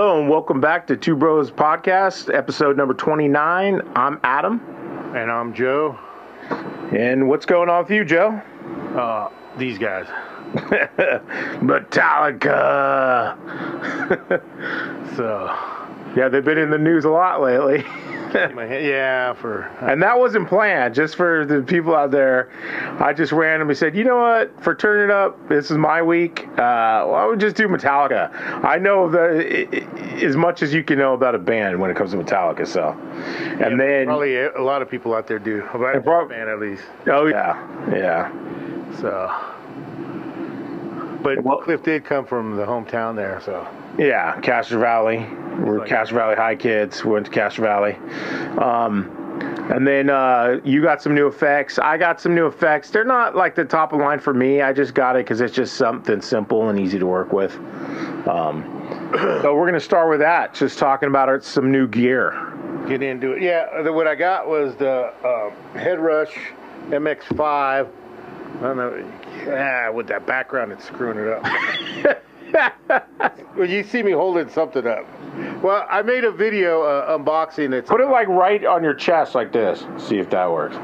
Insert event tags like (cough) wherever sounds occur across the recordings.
Hello and welcome back to Two Bros Podcast, episode number 29. I'm Adam. And I'm Joe. And what's going on with you, Joe? Uh, these guys. (laughs) Metallica. So, yeah, they've been in the news a lot lately. (laughs) (laughs) yeah, for and that wasn't planned. Just for the people out there, I just randomly said, you know what? For Turn It Up, this is my week. Uh, well, I would just do Metallica. I know the, as much as you can know about a band when it comes to Metallica. So, and yeah, then probably a lot of people out there do. About a band at least. oh yeah, yeah. So, but Well- Cliff did come from the hometown there, so Yeah, Castro Valley. We're like- Castro Valley High kids. We went to Castro Valley. Um, and then uh, you got some new effects. I got some new effects. They're not like the top of line for me. I just got it because it's just something simple and easy to work with. Um, so we're gonna start with that. Just talking about our, some new gear. get into it. Yeah, the, what I got was the uh, Head Rush MX5. I don't know. Yeah, with that background, it's screwing it up. (laughs) well, you see me holding something up. Well, I made a video uh, unboxing it. Put it like right on your chest like this. See if that works.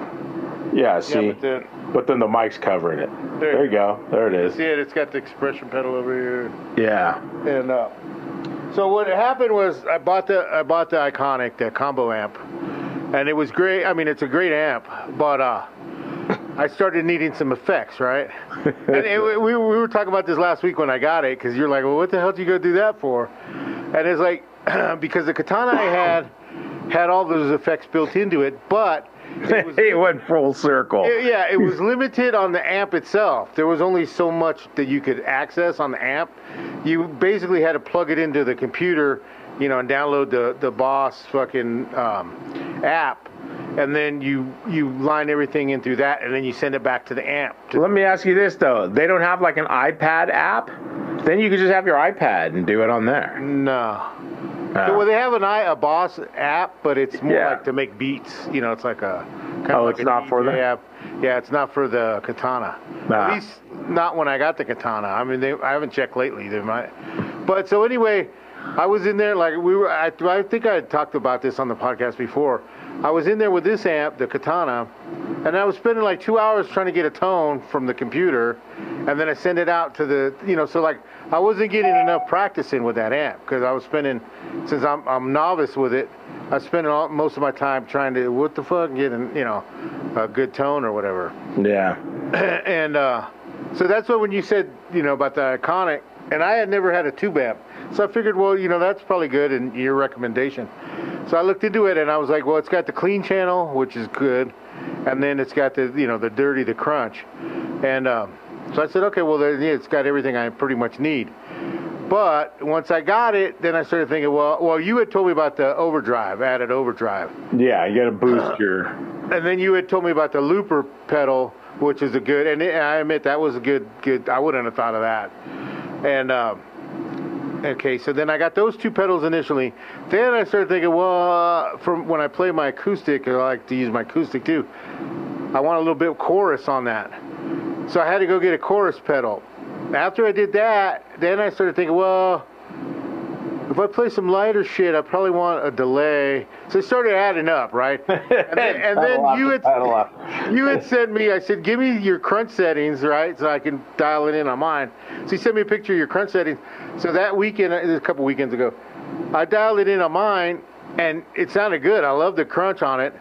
Yeah. See. Yeah, but then but then the mic's covering it. There There you you go. There it is. see it. It's got the expression pedal over here. Yeah. And uh, so what happened was I bought the I bought the Iconic, the combo amp, and it was great. I mean, it's a great amp, but uh, I started needing some effects, right? (laughs) and it, we, we were talking about this last week when I got it because you're like, well, what the hell did you go do that for? And it's like (clears throat) because the Katana I had had all those effects built into it, but it (laughs) was, it went full circle. it- yeah, it was limited on the amp itself. There was only so much that you could access on the amp. You basically had to plug it into the computer, you know, and download the the Boss fucking um, app, and then you you line everything in through that, and then you send it back to the amp. To, Let me ask you this though: they don't have like an iPad app. Then you could just have your iPad and do it on there. no. Uh, well, they have an i a Boss app, but it's more Yeah. like to make beats. You know, it's like a kind Oh, of like it's not for DJ the- app. Yeah, it's not for the Katana. Nah. At least not when I got the Katana. I mean, they, I haven't checked lately. They might. But so anyway, I was in there like we were. I, I think I had talked about this on the podcast before. I was in there with this amp, the Katana, and I was spending like two hours trying to get a tone from the computer, and then I send it out to the, you know, so like I wasn't getting enough practicing with that amp because I was spending, since I'm I'm novice with it, I spent all, most of my time trying to what the fuck getting, you know, a good tone or whatever yeah. (clears throat) and uh, so that's what when you said you know about the iconic and i had never had a tube amp so i figured well you know that's probably good and your recommendation so i looked into it and i was like well it's got the clean channel which is good and then it's got the you know the dirty the crunch and um, so i said okay well then, yeah, it's got everything i pretty much need but once I got it, then I started thinking, well, well, you had told me about the overdrive, added overdrive. Yeah, you got to boost your. And then you had told me about the looper pedal, which is a good, and it, I admit that was a good, good. I wouldn't have thought of that. And um, okay, so then I got those two pedals initially. Then I started thinking, well, uh, from when I play my acoustic, I like to use my acoustic too. I want a little bit of chorus on that, so I had to go get a chorus pedal. After I did that, then I started thinking, well, if I play some lighter shit, I probably want a delay. So it started adding up, right? (laughs) And then, and then you had (laughs) you had sent me. I said, give me your crunch settings, right, so I can dial it in on mine. So you sent me a picture of your crunch settings. So that weekend, it was a couple weekends ago, I dialed it in on mine, and it sounded good. I love the crunch on it,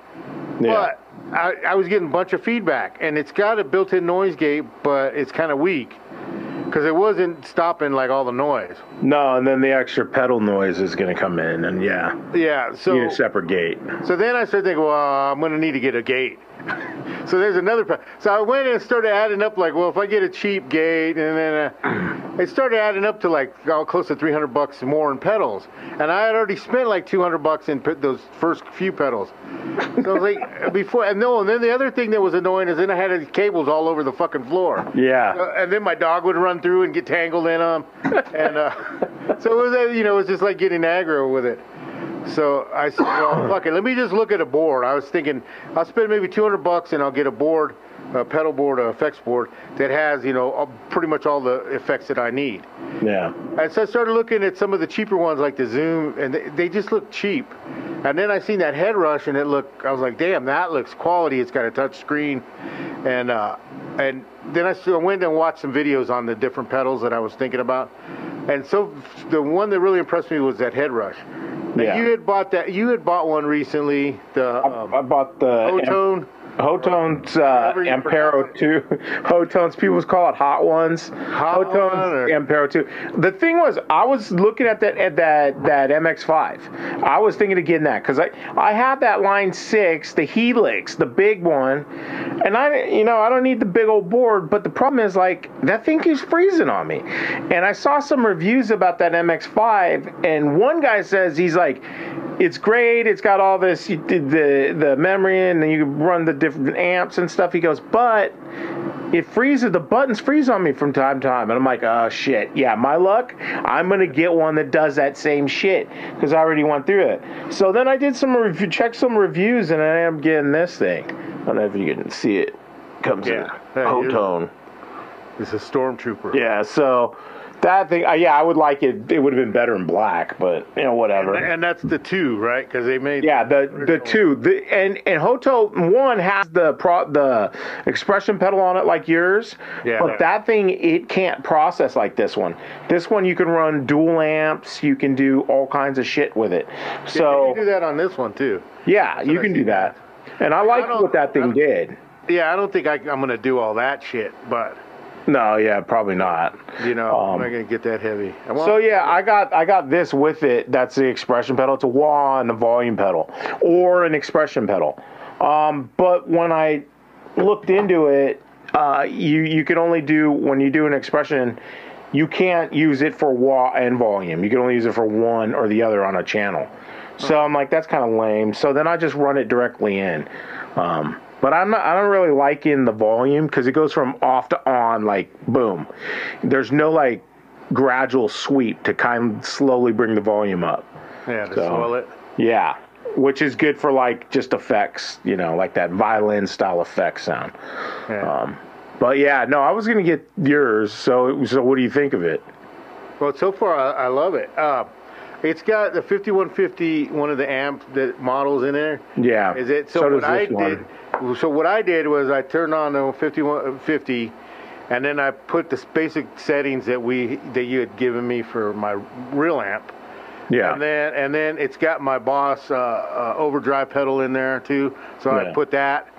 Yeah. but I, I was getting a bunch of feedback, and it's got a built-in noise gate, but it's kind of weak because it wasn't stopping like all the noise. No, and then the extra pedal noise is going to come in, and yeah, Yeah, so you need a separate gate. So then I started thinking, well, I'm going to need to get a gate. (laughs) so there's another. pro- So I went and started adding up, like, well, if I get a cheap gate, and then uh, it started adding up to like all close to 300 bucks more in pedals, and I had already spent like 200 bucks in pe- those first few pedals. So I was like, (laughs) before, and no, and then the other thing that was annoying is then I had cables all over the fucking floor. Yeah. Uh, and then my dog would run through and get tangled in them, and uh, (laughs) so it was, uh, you know, it was just like getting aggro with it. So I said, well, (coughs) fuck it, let me just look at a board. I was thinking I'll spend maybe 200 bucks and I'll get a board a pedal board, a effects board that has you know pretty much all the effects that I need. Yeah. And so I started looking at some of the cheaper ones like the Zoom, and they, they just look cheap. And then I seen that head rush, and it looked. I was like, damn, that looks quality. It's got a touch screen, and uh, and then I went and watched some videos on the different pedals that I was thinking about. And so the one that really impressed me was that head rush. Now, Yeah. You had bought that. You had bought one recently. The um, I bought the Hotone. Hotone's uh, Ampero 2. (laughs) Hotone's, people call it Hot Ones. Hot Hotone's or- Ampero 2. The thing was, I was looking at that at that that MX5. I was thinking of getting that because I I have that Line 6, the Helix, the big one, and I you know I don't need the big old board, but the problem is like that thing keeps freezing on me. And I saw some reviews about that MX5, and one guy says he's like it's great. It's got all this you did the the memory and then you can run the different amps and stuff. He goes, but it freezes. The buttons freeze on me from time to time, and I'm like, oh shit. Yeah, my luck. I'm gonna get one that does that same shit because I already went through it. So then I did some review, checked some reviews, and I am getting this thing. I don't know if you can see it. Comes Yeah. in you- Hotone. It's a stormtrooper. Yeah, so that thing. Uh, yeah, I would like it. It would have been better in black, but you know whatever. And that's the two, right? Because they made. Yeah, the the two, the and and Hoto one has the pro the expression pedal on it like yours, Yeah. but that thing it can't process like this one. This one you can run dual amps, you can do all kinds of shit with it. So you So do that on this one too. yeah, you can do that, and I like what that thing did. Yeah, I don't think I, I'm gonna do all that shit, but No, yeah, probably not. you know, Um, I'm not gonna get that heavy. So yeah, I got I got this with it. That's the expression pedal. It's a wah and a volume pedal, or an expression pedal. Um, but when I looked into it, uh, you you can only do when you do an expression, you can't use it for wah and volume. You can only use it for one or the other on a channel. So I'm like, that's kind of lame. So then I just run it directly in. Um, but I'm not, I don't really like in the volume because it goes from off to on, like boom. There's no like gradual sweep to kind of slowly bring the volume up. yeah, to so- swell it. Yeah, which is good for like just effects, you know, like that violin style effect sound. Yeah. Um, but yeah, no, I was gonna get yours. So so what do you think of it? well, so far I, I love it. Uh, it's got the 5150, one of the amp that models in there. Yeah. Is it so? So what I one. did, so what I did was I turned on the 5150, and then I put the basic settings that we that you had given me for my real amp. Yeah. And then and then it's got my Boss uh, uh, overdrive pedal in there too. So I put that.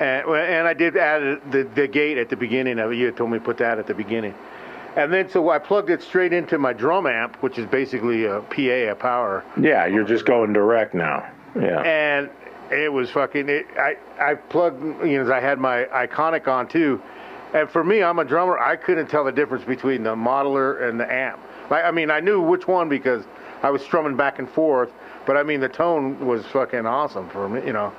And, and I did add the, the gate at the beginning of it. You had told me to put that at the beginning. And then so I plugged it straight into my drum amp, which is basically a PA, a power. yeah, you're just going direct now. Yeah. And it was fucking. It, I I plugged. You know, I had my iconic on too. And for me, I'm a drummer. I couldn't tell the difference between the modeler and the amp. Like I mean, I knew which one because I was strumming back and forth. But I mean, the tone was fucking awesome for me. You know.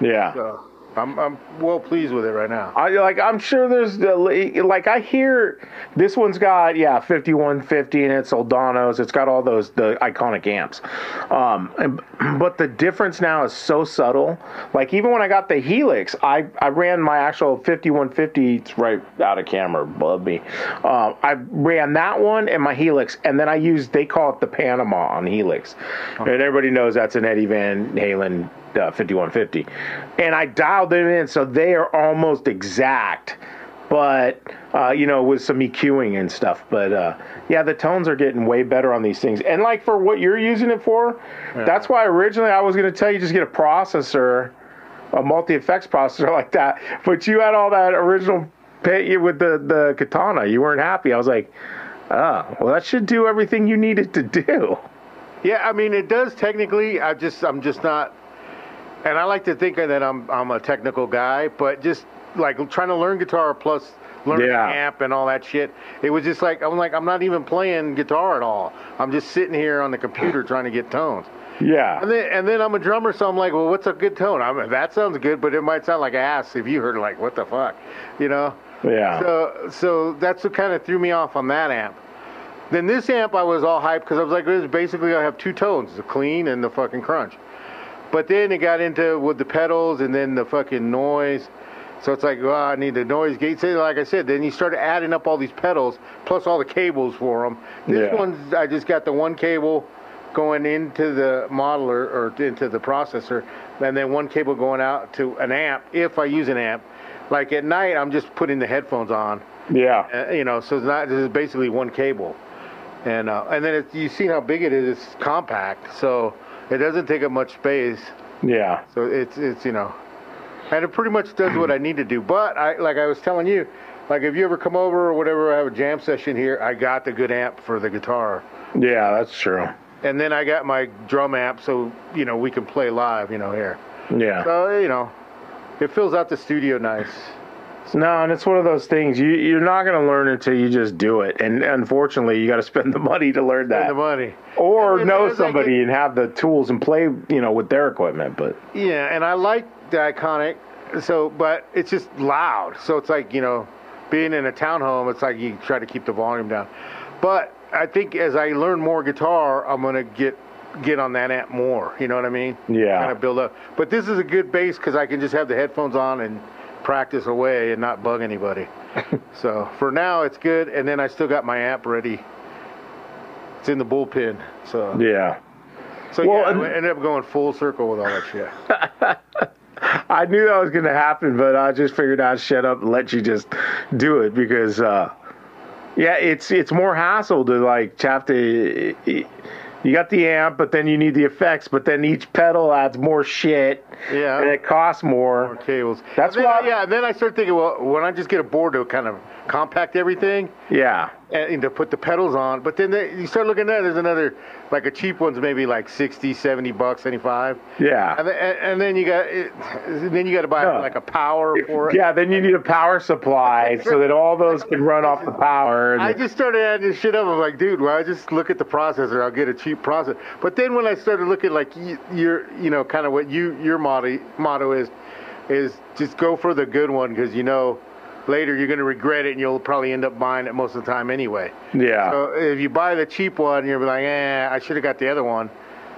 yeah. So I'm I'm well pleased with it right now. I like. I'm sure there's the like. I hear this one's got yeah 5150 and it's Soldanos. It's got all those the iconic amps. Um, and, but the difference now is so subtle. Like even when I got the Helix, I I ran my actual 5150. It's right out of camera above me. Um, I ran that one and my Helix, and then I used they call it the Panama on Helix, and everybody knows that's an Eddie Van Halen uh, 5150. And I dialed them in so they are almost exact, but uh, you know, with some EQing and stuff. But uh, yeah, the tones are getting way better on these things. And like for what you're using it for, that's why originally I was going to tell you just get a processor, a multi effects processor (laughs) like that. But you had all that original pay with the the katana. You weren't happy. I was like, oh, well, that should do everything you needed to do. Yeah, I mean it does technically. I just I'm just not, and I like to think that I'm I'm a technical guy, but just like trying to learn guitar plus learning Yeah. amp and all that shit. It was just like I'm like I'm not even playing guitar at all. I'm just sitting here on the computer trying to get tones. Yeah. And then and then I'm a drummer, so I'm like, well, what's a good tone? I mean, that sounds good, but it might sound like ass if you heard it. Like, what the fuck, you know? Yeah. So so that's what kind of threw me off on that amp. Then this amp I was all hyped because I was like, basically I have two tones, the clean and the fucking crunch. But then it got into with the pedals and then the fucking noise. So it's like, well, I need the noise gate. Say, like I said, then you start adding up all these pedals plus all the cables for them. This Yeah. one's I just got the one cable going into the modeler or into the processor, and then one cable going out to an amp if I use an amp. Like at night, I'm just putting the headphones on, Yeah. uh, you know. So it's not. This is basically one cable, and uh, and then it's, you see how big it is. It's compact, so it doesn't take up much space. Yeah. So it's it's you know, and it pretty much does what I need to do. But I like I was telling you, like if you ever come over or whatever, I have a jam session here. I got the good amp for the guitar, Yeah, that's true. and then I got my drum amp, so you know we can play live, you know here. Yeah. So you know, it fills out the studio nice. No, and it's one of those things you you're not going to learn until you just do it, and unfortunately, you got to spend the money to learn that, And the money. or And know somebody get- and have the tools and play, you know, with their equipment. But Yeah, and I like the iconic. So, but it's just loud. So it's like you know, being in a townhome, it's like you try to keep the volume down. But I think as I learn more guitar, I'm gonna get get on that amp more. You know what I mean? Yeah. Kind of build up. But this is a good base because I can just have the headphones on and practice away and not bug anybody. (laughs) so for now, it's good. And then I still got my amp ready. It's in the bullpen. So yeah, so Well, yeah, I ended up going full circle with all that shit. (laughs) I knew that was going to happen, but I just figured I'd shut up and let you just do it because, uh, yeah, it's it's more hassle to like have to. You got the amp, but then you need the effects, but then each pedal adds more shit, Yeah. and it costs more. more cables. That's And then, why- Yeah, and then I started thinking, well, when I just get a board to kind of compact everything Yeah, and, and to put the pedals on, but then they, you start looking at there's another, like a cheap one's maybe like 60, 70 bucks, 75. yeah. And then, and, then you got, it, then you got to buy Yeah. like a power for it. Yeah, then you need a power supply so that all those can run off the power. I just started adding this shit up. I'm like, dude, well, I just look at the processor. I'll get a cheap processor. But then when I started looking like y- your, you know, kind of what you your motto motto is, is just go for the good one because you know later you're going to regret it and you'll probably end up buying it most of the time anyway. yeah, So if you buy the cheap one, you're like, eh, I should have got the other one.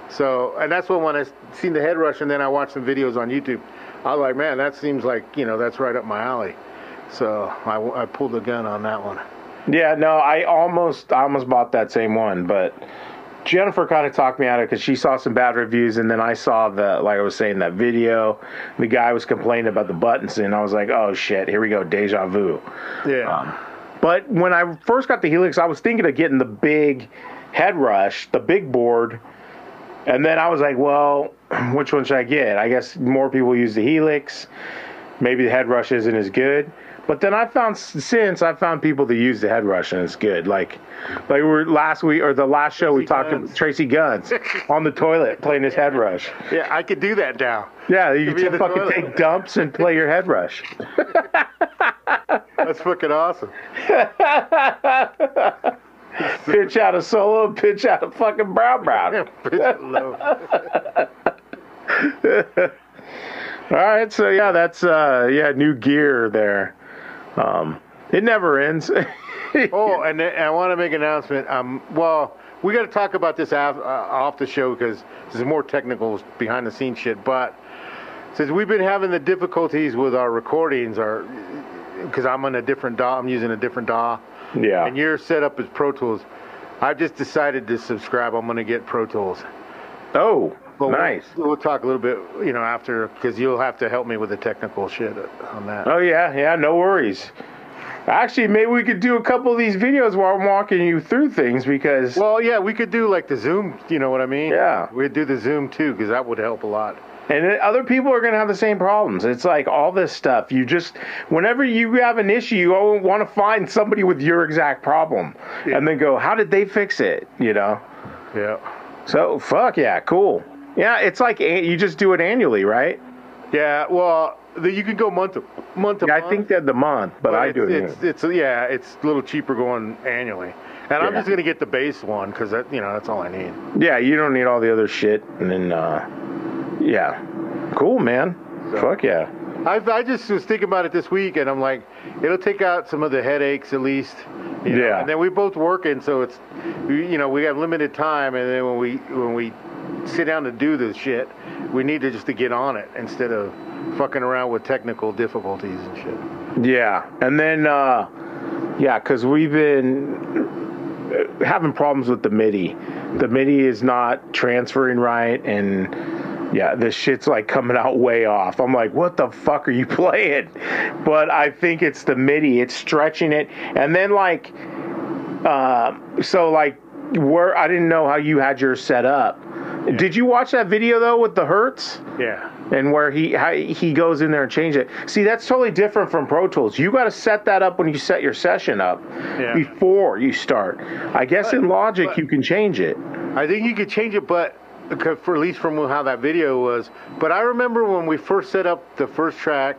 So and that's what when I seen the head rush and then I watched some videos on YouTube, I was like, man, that seems like you know that's right up my alley. So I, I pulled the gun on that one. yeah. No, I almost, I almost bought that same one, but Jennifer kind of talked me out of it because she saw some bad reviews, and then I saw the, like I was saying, that video. The guy was complaining about the buttons, and I was like, oh shit, here we go, deja vu. Yeah. Um, but when I first got the Helix, I was thinking of getting the big head rush, the big board. And then I was like, well, (clears throat) which one should I get? I guess more people use the Helix. Maybe the head rush isn't as good. But then I found since I found people that use the head rush and it's good. Like, like we were last week or the last show we talked Guns. to Tracii Guns (laughs) on the toilet playing his head rush. Yeah, I could do that now. Yeah, you Could be in can fucking toilet. take dumps and play your head rush. (laughs) That's fucking awesome. (laughs) pitch out a solo, pitch out a fucking brown brown. All right, so yeah, that's uh yeah, new gear there. Um it never ends. (laughs) oh, and I want to make an announcement. Um, well, we got to talk about this af, uh, off the show because there's more technical behind the scenes shit. But since we've been having the difficulties with our recordings, our because I'm on a different DAW, I'm using a different DAW, yeah. and your setup is Pro Tools. I've just decided to subscribe. I'm going to get Pro Tools. oh, But nice. We'll, we'll talk a little bit, you know, after because you'll have to help me with the technical shit on that. Oh yeah, yeah, no worries. Actually, maybe we could do a couple of these videos while I'm walking you through things because Well, yeah, we could do like the Zoom. You know what I mean? Yeah. We'd do the Zoom too because that would help a lot. and other people are going to have the same problems. It's like all this stuff. You just whenever you have an issue, you want to find somebody with your exact problem and then go, "How did they fix it?" you know? Yeah. So, fuck yeah, cool. Yeah, it's like a- you just do it annually, right? Yeah. Well, the, you can go month to month to Yeah, month. I think that the month, but I do it. it's, it's, yeah, it's a little cheaper going annually. And I'm just gonna get the base one because that you know that's all I need. Yeah, you don't need all the other shit. And then, uh, yeah, cool, man. Fuck yeah. I I just was thinking about it this week, and I'm like, it'll take out some of the headaches at least. you know. Yeah. And then we both working, so it's, you know, we have limited time, and then when we when we sit down to do this shit, we need to just to get on it instead of fucking around with technical difficulties and shit. Yeah, and then uh, yeah, because we've been having problems with the MIDI. The MIDI is not transferring right, and yeah, this shit's like coming out way off. I'm like, what the fuck are you (laughs) playing? But I think it's the MIDI. It's stretching it, and then like, uh, so like, where I didn't know how you had your set up. Did you watch that video though with the Hertz? Yeah. and where he how he goes in there and change it. See, that's totally different from Pro Tools. You got to set that up when you set your session up Yeah. before you start. I guess in Logic but- you can change it. I think you could change it, but for at least from how that video was. But I remember when we first set up the first track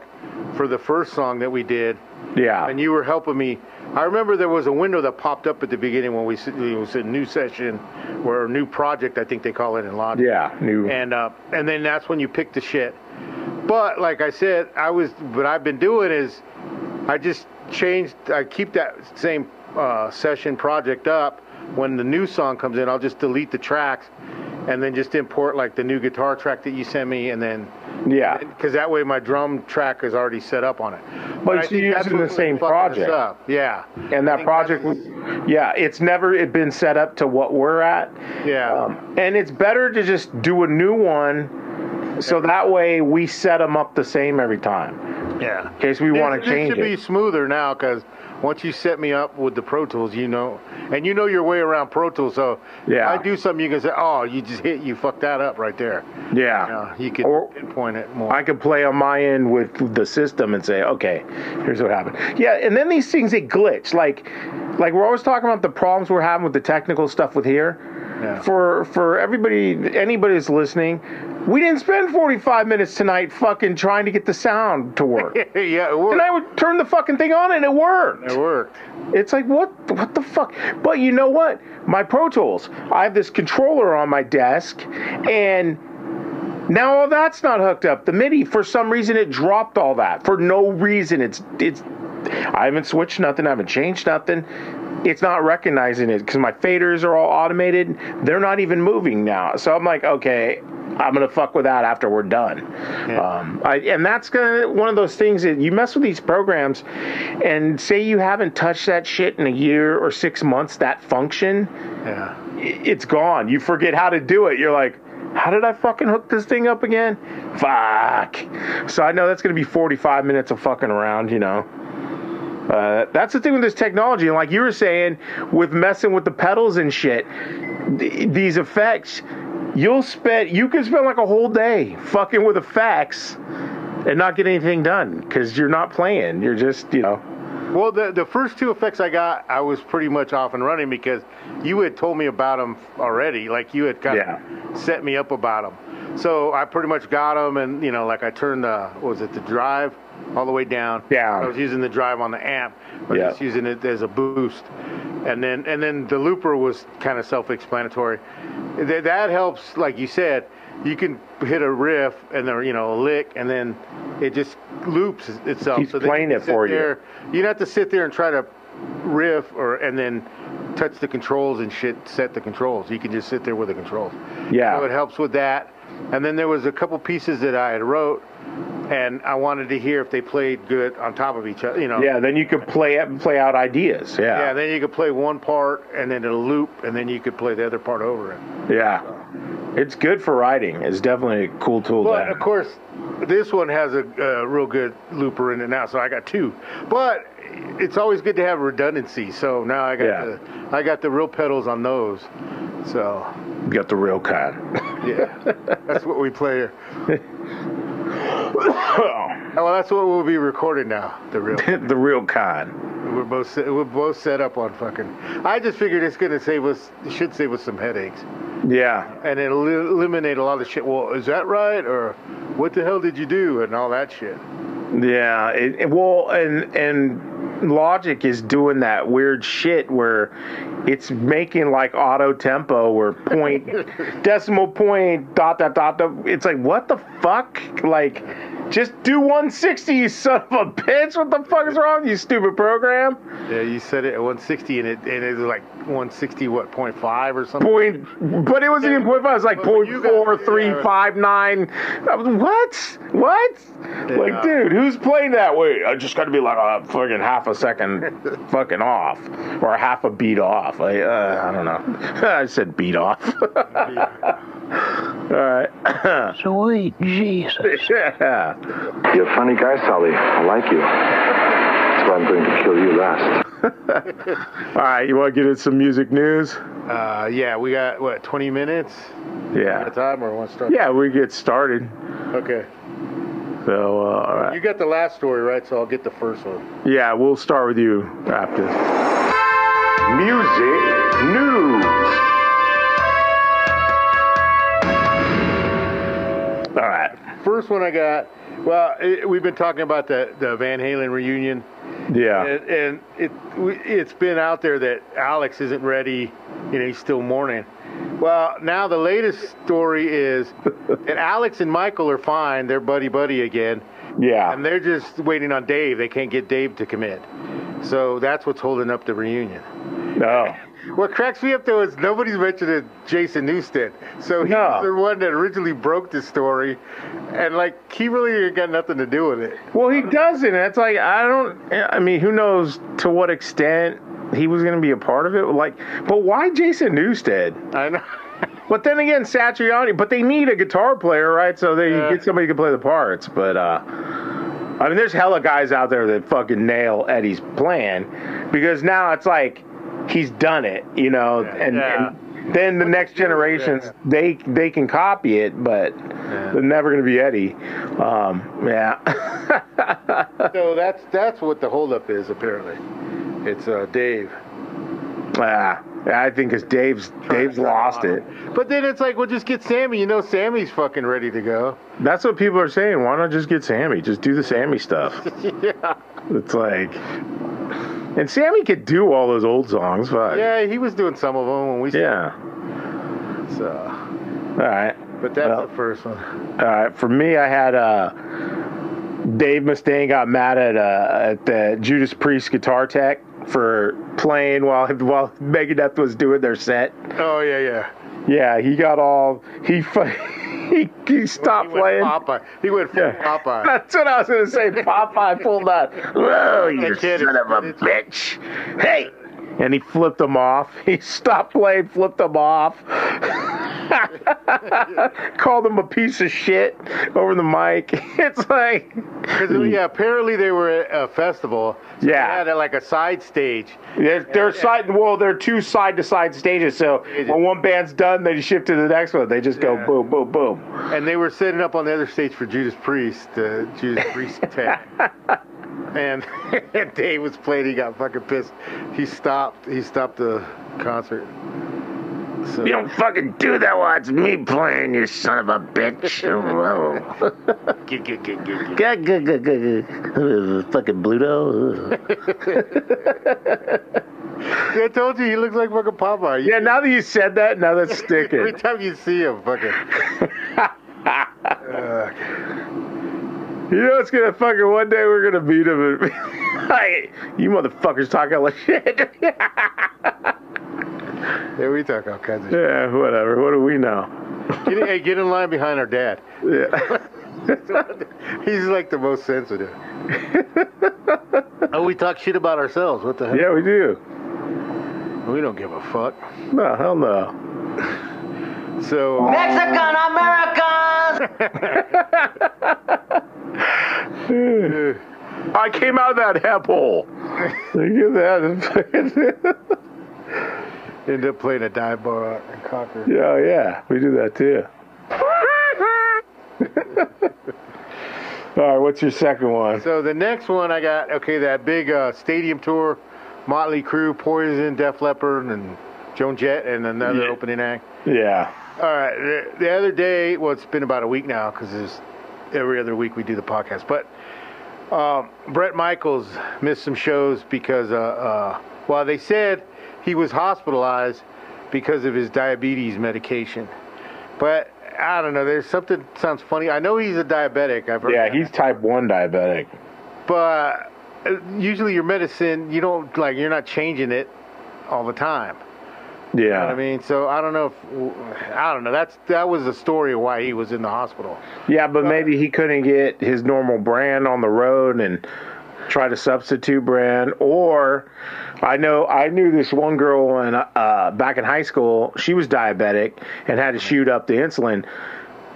for the first song that we did, Yeah, and you were helping me. I remember there was a window that popped up at the beginning when we it was a new session or a new project, I think they call it in Logic. yeah, new. And uh, and then that's when you pick the shit. But like I said, I was what I've been doing is I just changed. I keep that same uh, session project up. When the new song comes in, I'll just delete the tracks, and then just import like the new guitar track that you sent me, and then yeah, because that way my drum track is already set up on it. But I you're think that's using the same project. Yeah. and that project, was, yeah, it's never it been set up to what we're at. Yeah. Um, and it's better to just do a new one, so that way we set them up the same every time. yeah. In case we want to change should it. be smoother now because once you set me up with the Pro Tools, you know, and you know your way around Pro Tools. So Yeah. if I do something, you can say, "Oh, you just hit, you fucked that up right there." yeah. You, know, you can Or- pinpoint it more. I can play on my end with the system and say, okay, here's what happened. Yeah, and then these things they glitch. Like, like we're always talking about the problems we're having with the technical stuff with here. Yeah. For for everybody, anybody that's listening, we didn't spend 45 minutes tonight fucking trying to get the sound to work. (laughs) yeah, it worked. and. I would turn the fucking thing on and it worked. It worked. It's like what what the fuck? But you know what? My Pro Tools, I have this controller on my desk, and now all that's not hooked up. The MIDI, for some reason, it dropped all that for no reason. It's it's. I haven't switched nothing. I haven't changed nothing. It's not recognizing it because my faders are all automated. They're not even moving now. So I'm like, okay, I'm gonna fuck with that after we're done. Um, I, and that's gonna one of those things that you mess with these programs, and say you haven't touched that shit in a year or six months. That function, Yeah. it's gone. You forget how to do it. You're like, how did I fucking hook this thing up again? Fuck. So I know that's gonna be 45 minutes of fucking around. You know. Uh, that's the thing with this technology, and like you were saying, with messing with the pedals and shit, th- these effects, you'll spend, you can spend like a whole day fucking with effects and not get anything done because you're not playing. You're just, you know, Well, the the first two effects I got, I was pretty much off and running because you had told me about them already. Like you had kind Yeah. of set me up about them. So I pretty much got them, and you know, like I turned the what was it the drive all the way down. Yeah. I was using the drive on the amp, but Yeah. just using it as a boost. And then and then the looper was kind of self-explanatory. Th- that helps, like you said. You can hit a riff and then you know a lick, and then it just loops itself. Then you playing it for you. you don't have to sit there and try to riff or and then touch the controls and shit set the controls you can just sit there with the controls Yeah. so it helps with that and then there was a couple pieces that i had wrote and i wanted to hear if they played good on top of each other you know yeah, then you could play it and play out ideas. yeah Yeah. then you could play one part and then it'll loop and then you could play the other part over it Yeah. It's good for writing. It's definitely a cool tool. to But have. of course, this one has a, a real good looper in it now, so I got two. But it's always good to have redundancy. So now I got Yeah. the I got the real pedals on those. So You got the real kind. yeah, that's what we play here. (laughs) Oh, well, that's what we'll be recording now. The real. (laughs) the real kind. We're both set, we're both set up on fucking. I just figured it's gonna save us. It should save us some headaches, Yeah. and it'll eliminate a lot of shit. Well, is that right, or what the hell did you do, and all that shit. Yeah, it, it- well, and and Logic is doing that weird shit where it's making like auto tempo or point (laughs) decimal point dot dot dot. dot. It's like what the fuck? Like Just do 160, you son of a bitch. What the fuck is wrong, you stupid program? Yeah, you said it at 160, and it and it was like 160, what, 0.5 or something. Point, but it wasn't even point five. It was like But point you got- four three yeah. five nine. I was, what? What? Like, dude, who's playing that way? I just got to be like a fucking half a second, (laughs) fucking off, or half a beat off. I, uh, I don't know. (laughs) I said beat off. (laughs) All right. (coughs) Sweet Jesus. yeah. You're a funny guy, Sully. I like you. That's why I'm going to kill you last. (laughs) All right. You want to get into some music news? Uh, yeah, we got what 20 minutes Yeah. at a time, or want to start? Yeah, we get started. Okay. So, uh, all right. You got the last story right, so I'll get the first one. Yeah, we'll start with you after. Music news. First one I got. Well, it, we've been talking about the the Van Halen reunion, Yeah. and, and it, it's been out there that Alex isn't ready. You know, he's still mourning. Well, now the latest story is (laughs) that Alex and Michael are fine. They're buddy buddy again, Yeah. and they're just waiting on Dave. They can't get Dave to commit. So that's what's holding up the reunion. No. What cracks me up though is nobody's mentioned Jason Newsted. So he's No. the one that originally broke the story, and like he really got nothing to do with it. Well, he doesn't. It's like I don't. I mean, who knows to what extent he was going to be a part of it? Like, but why Jason Newsted? I know. (laughs) But then again, Satriani. But they need a guitar player, right? So they Yeah. get somebody who can play the parts. But uh, I mean, there's hella guys out there that fucking nail Eddie's plan because now it's like he's done it, you know, and, Yeah. and then the next generations Yeah. they they can copy it, but they're never going to be Eddie. Um, yeah. (laughs) so that's that's what the holdup is apparently. It's uh, Dave. Ah, I think because Dave's Dave's lost it. But then it's like, well, just get Sammy. You know, Sammy's fucking ready to go. That's what people are saying. Why not just get Sammy? Just do the Sammy stuff. (laughs) yeah. It's like, and Sammy could do all those old songs. Fuck. Yeah, he was doing some of them when we. Yeah. So, All right. but that's Well. the first one. All right. For me, I had uh, Dave Mustaine got mad at uh, at the Judas Priest guitar tech for playing while (laughs) while Megadeth was doing their set. Oh yeah, yeah. Yeah, he got all he (laughs) (laughs) he, he stopped he playing. Popeye. He went full Yeah. Popeye. That's what I was gonna say. Popeye pulled that. Whoa, you son of a bitch! Hey, and he flipped him off. (laughs) He stopped playing, flipped him off. (laughs) Called him a piece of shit over the mic. (laughs) It's like, yeah, apparently they were at a festival. So Yeah. They had like a side stage. they're, they're side. Well, they're two side to side stages. So when one band's done, they shift to the next one. They just go Yeah. boom, boom, boom. And they were setting up on the other stage for Judas Priest, uh, Judas Priest tag. And (laughs) Dave was playing. He got fucking pissed. He stopped. He stopped the concert. So, You don't fucking do that while it's me playing, you son of a bitch. (laughs) Fucking Bluto. I told you he looks like fucking Popeye. yeah, now that you said that, now that's sticking. (laughs) Every time you see him, fucking. Uh, You know it's gonna fucking one day we're gonna beat him and (laughs) hey, you motherfuckers talk all that shit. (laughs) yeah, we talk all kinds of shit. yeah, whatever. What do we know? Get in, hey, get in line behind our dad. Yeah. (laughs) He's like the most sensitive. oh, we talk shit about ourselves. What the hell? yeah, we do. We don't give a fuck. No, hell no. So, Mexican Americans! I came out of that hep hole. Look at that. end up playing a dive bar out in Concord. yeah, yeah, we do that too. All right, what's your second one? So the next one I got, okay, that big uh, stadium tour, Motley Crue, Poison, Def Leppard, and Joan Jett, and another Yeah. opening act. Yeah. All right, the, the other day, well, it's been about a week now because every other week we do the podcast. But um, Bret Michaels missed some shows because, uh, uh, well, they said he was hospitalized because of his diabetes medication. But I don't know. There's something sounds funny. I know he's a diabetic. I've heard Yeah, that. he's type one diabetic. but uh, usually your medicine, you don't like. You're not changing it all the time. Yeah. You know I mean, so I don't know if I don't know. That's that was the story of why he was in the hospital. Yeah, but maybe he couldn't get his normal brand on the road and try to substitute brand. Or I know I knew this one girl in, uh, back in high school. She was diabetic and had to shoot up the insulin.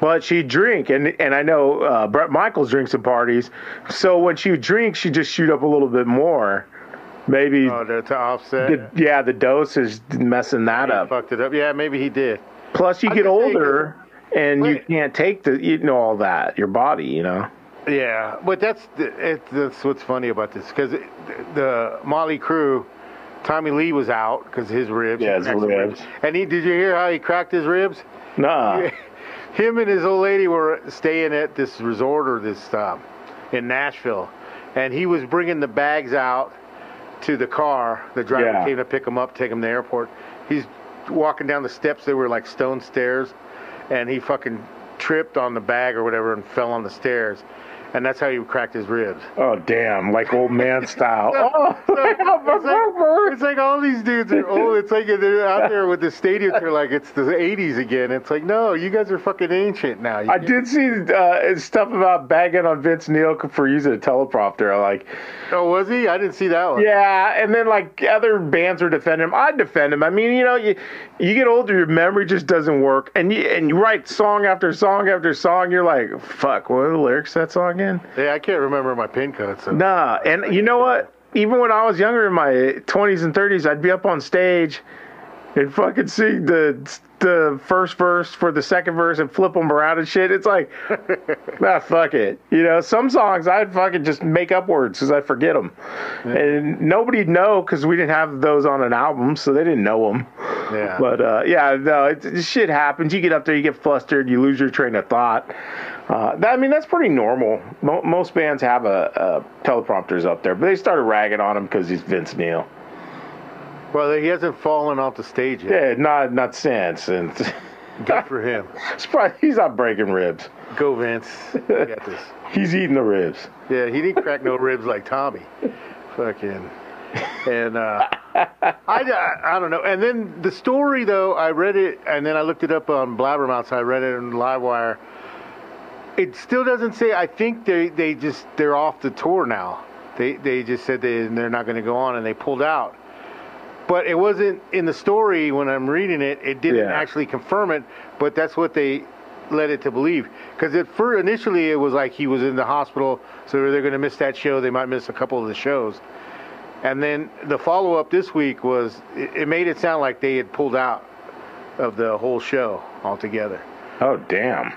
But she'd drink, and and I know uh, Bret Michaels drinks at parties. So when she would drink, she'd just shoot up a little bit more. Maybe, Oh, to, to offset. the, yeah, the dose is messing that He up. fucked it up. Yeah, maybe he did. Plus, you I get was gonna say, older, and you can't take the you know all that. Your body, you know. Yeah, but that's the, it, that's what's funny about this because the Motley Crue, Tommy Lee was out because his ribs. Yeah, his ribs. And he did you hear how he cracked his ribs? Nah. (laughs) Him and his old lady were staying at this resort or this um, in Nashville, and he was bringing the bags out to the car. The driver Yeah. came to pick him up, take him to the airport. He's walking down the steps. They were like stone stairs, and he fucking tripped on the bag or whatever and fell on the stairs, and that's how he cracked his ribs. Oh damn, like old man (laughs) style. oh, (laughs) It's like, it's like all these dudes are old. It's like they're out there with the stadiums. They're like it's the '80s again. It's like no, you guys are fucking ancient now. You I did see uh, stuff about bagging on Vince Neil for using a teleprompter. Like, Oh, was he? I didn't see that one. yeah, and then like other bands were defending him. I'd defend him. I mean, you know, you you get older, your memory just doesn't work, and you and you write song after song after song. You're like, fuck, what are the lyrics to that song again? Yeah, I can't remember my pin code. So. Nah, and you know what? Even when I was younger in my 20s and 30s, I'd be up on stage and fucking sing the the first verse for the second verse and flip them around and shit. It's like, (laughs) nah, fuck it. You know, some songs I'd fucking just make up words because I forget them, and nobody'd know because we didn't have those on an album, so they didn't know them. Yeah. But uh, yeah, no, it, shit happens. You get up there, you get flustered, you lose your train of thought. Uh, that, I mean, that's pretty normal. Mo- most bands have a, a teleprompters up there, but they started ragging on him because he's Vince Neil. well, he hasn't fallen off the stage yet. Yeah, not not since, and (laughs) Good for him. probably, he's not breaking ribs. Go Vince. Got this. (laughs) He's eating the ribs. Yeah, he didn't crack no ribs like Tommy. Fucking. And uh, I, I, I don't know. And then the story, though, I read it, and then I looked it up on Blabbermouth, so I read it on Loudwire. It still doesn't say. I think they, they just they're off the tour now. They they just said they they're not going to go on, and they pulled out. But it wasn't in the story when I'm reading it. It didn't Yeah. actually confirm it, but that's what they led it to believe. Because at first, initially, it was like he was in the hospital, so they're going to miss that show. They might miss a couple of the shows. And then the follow up this week was it, it made it sound like they had pulled out of the whole show altogether. Oh damn.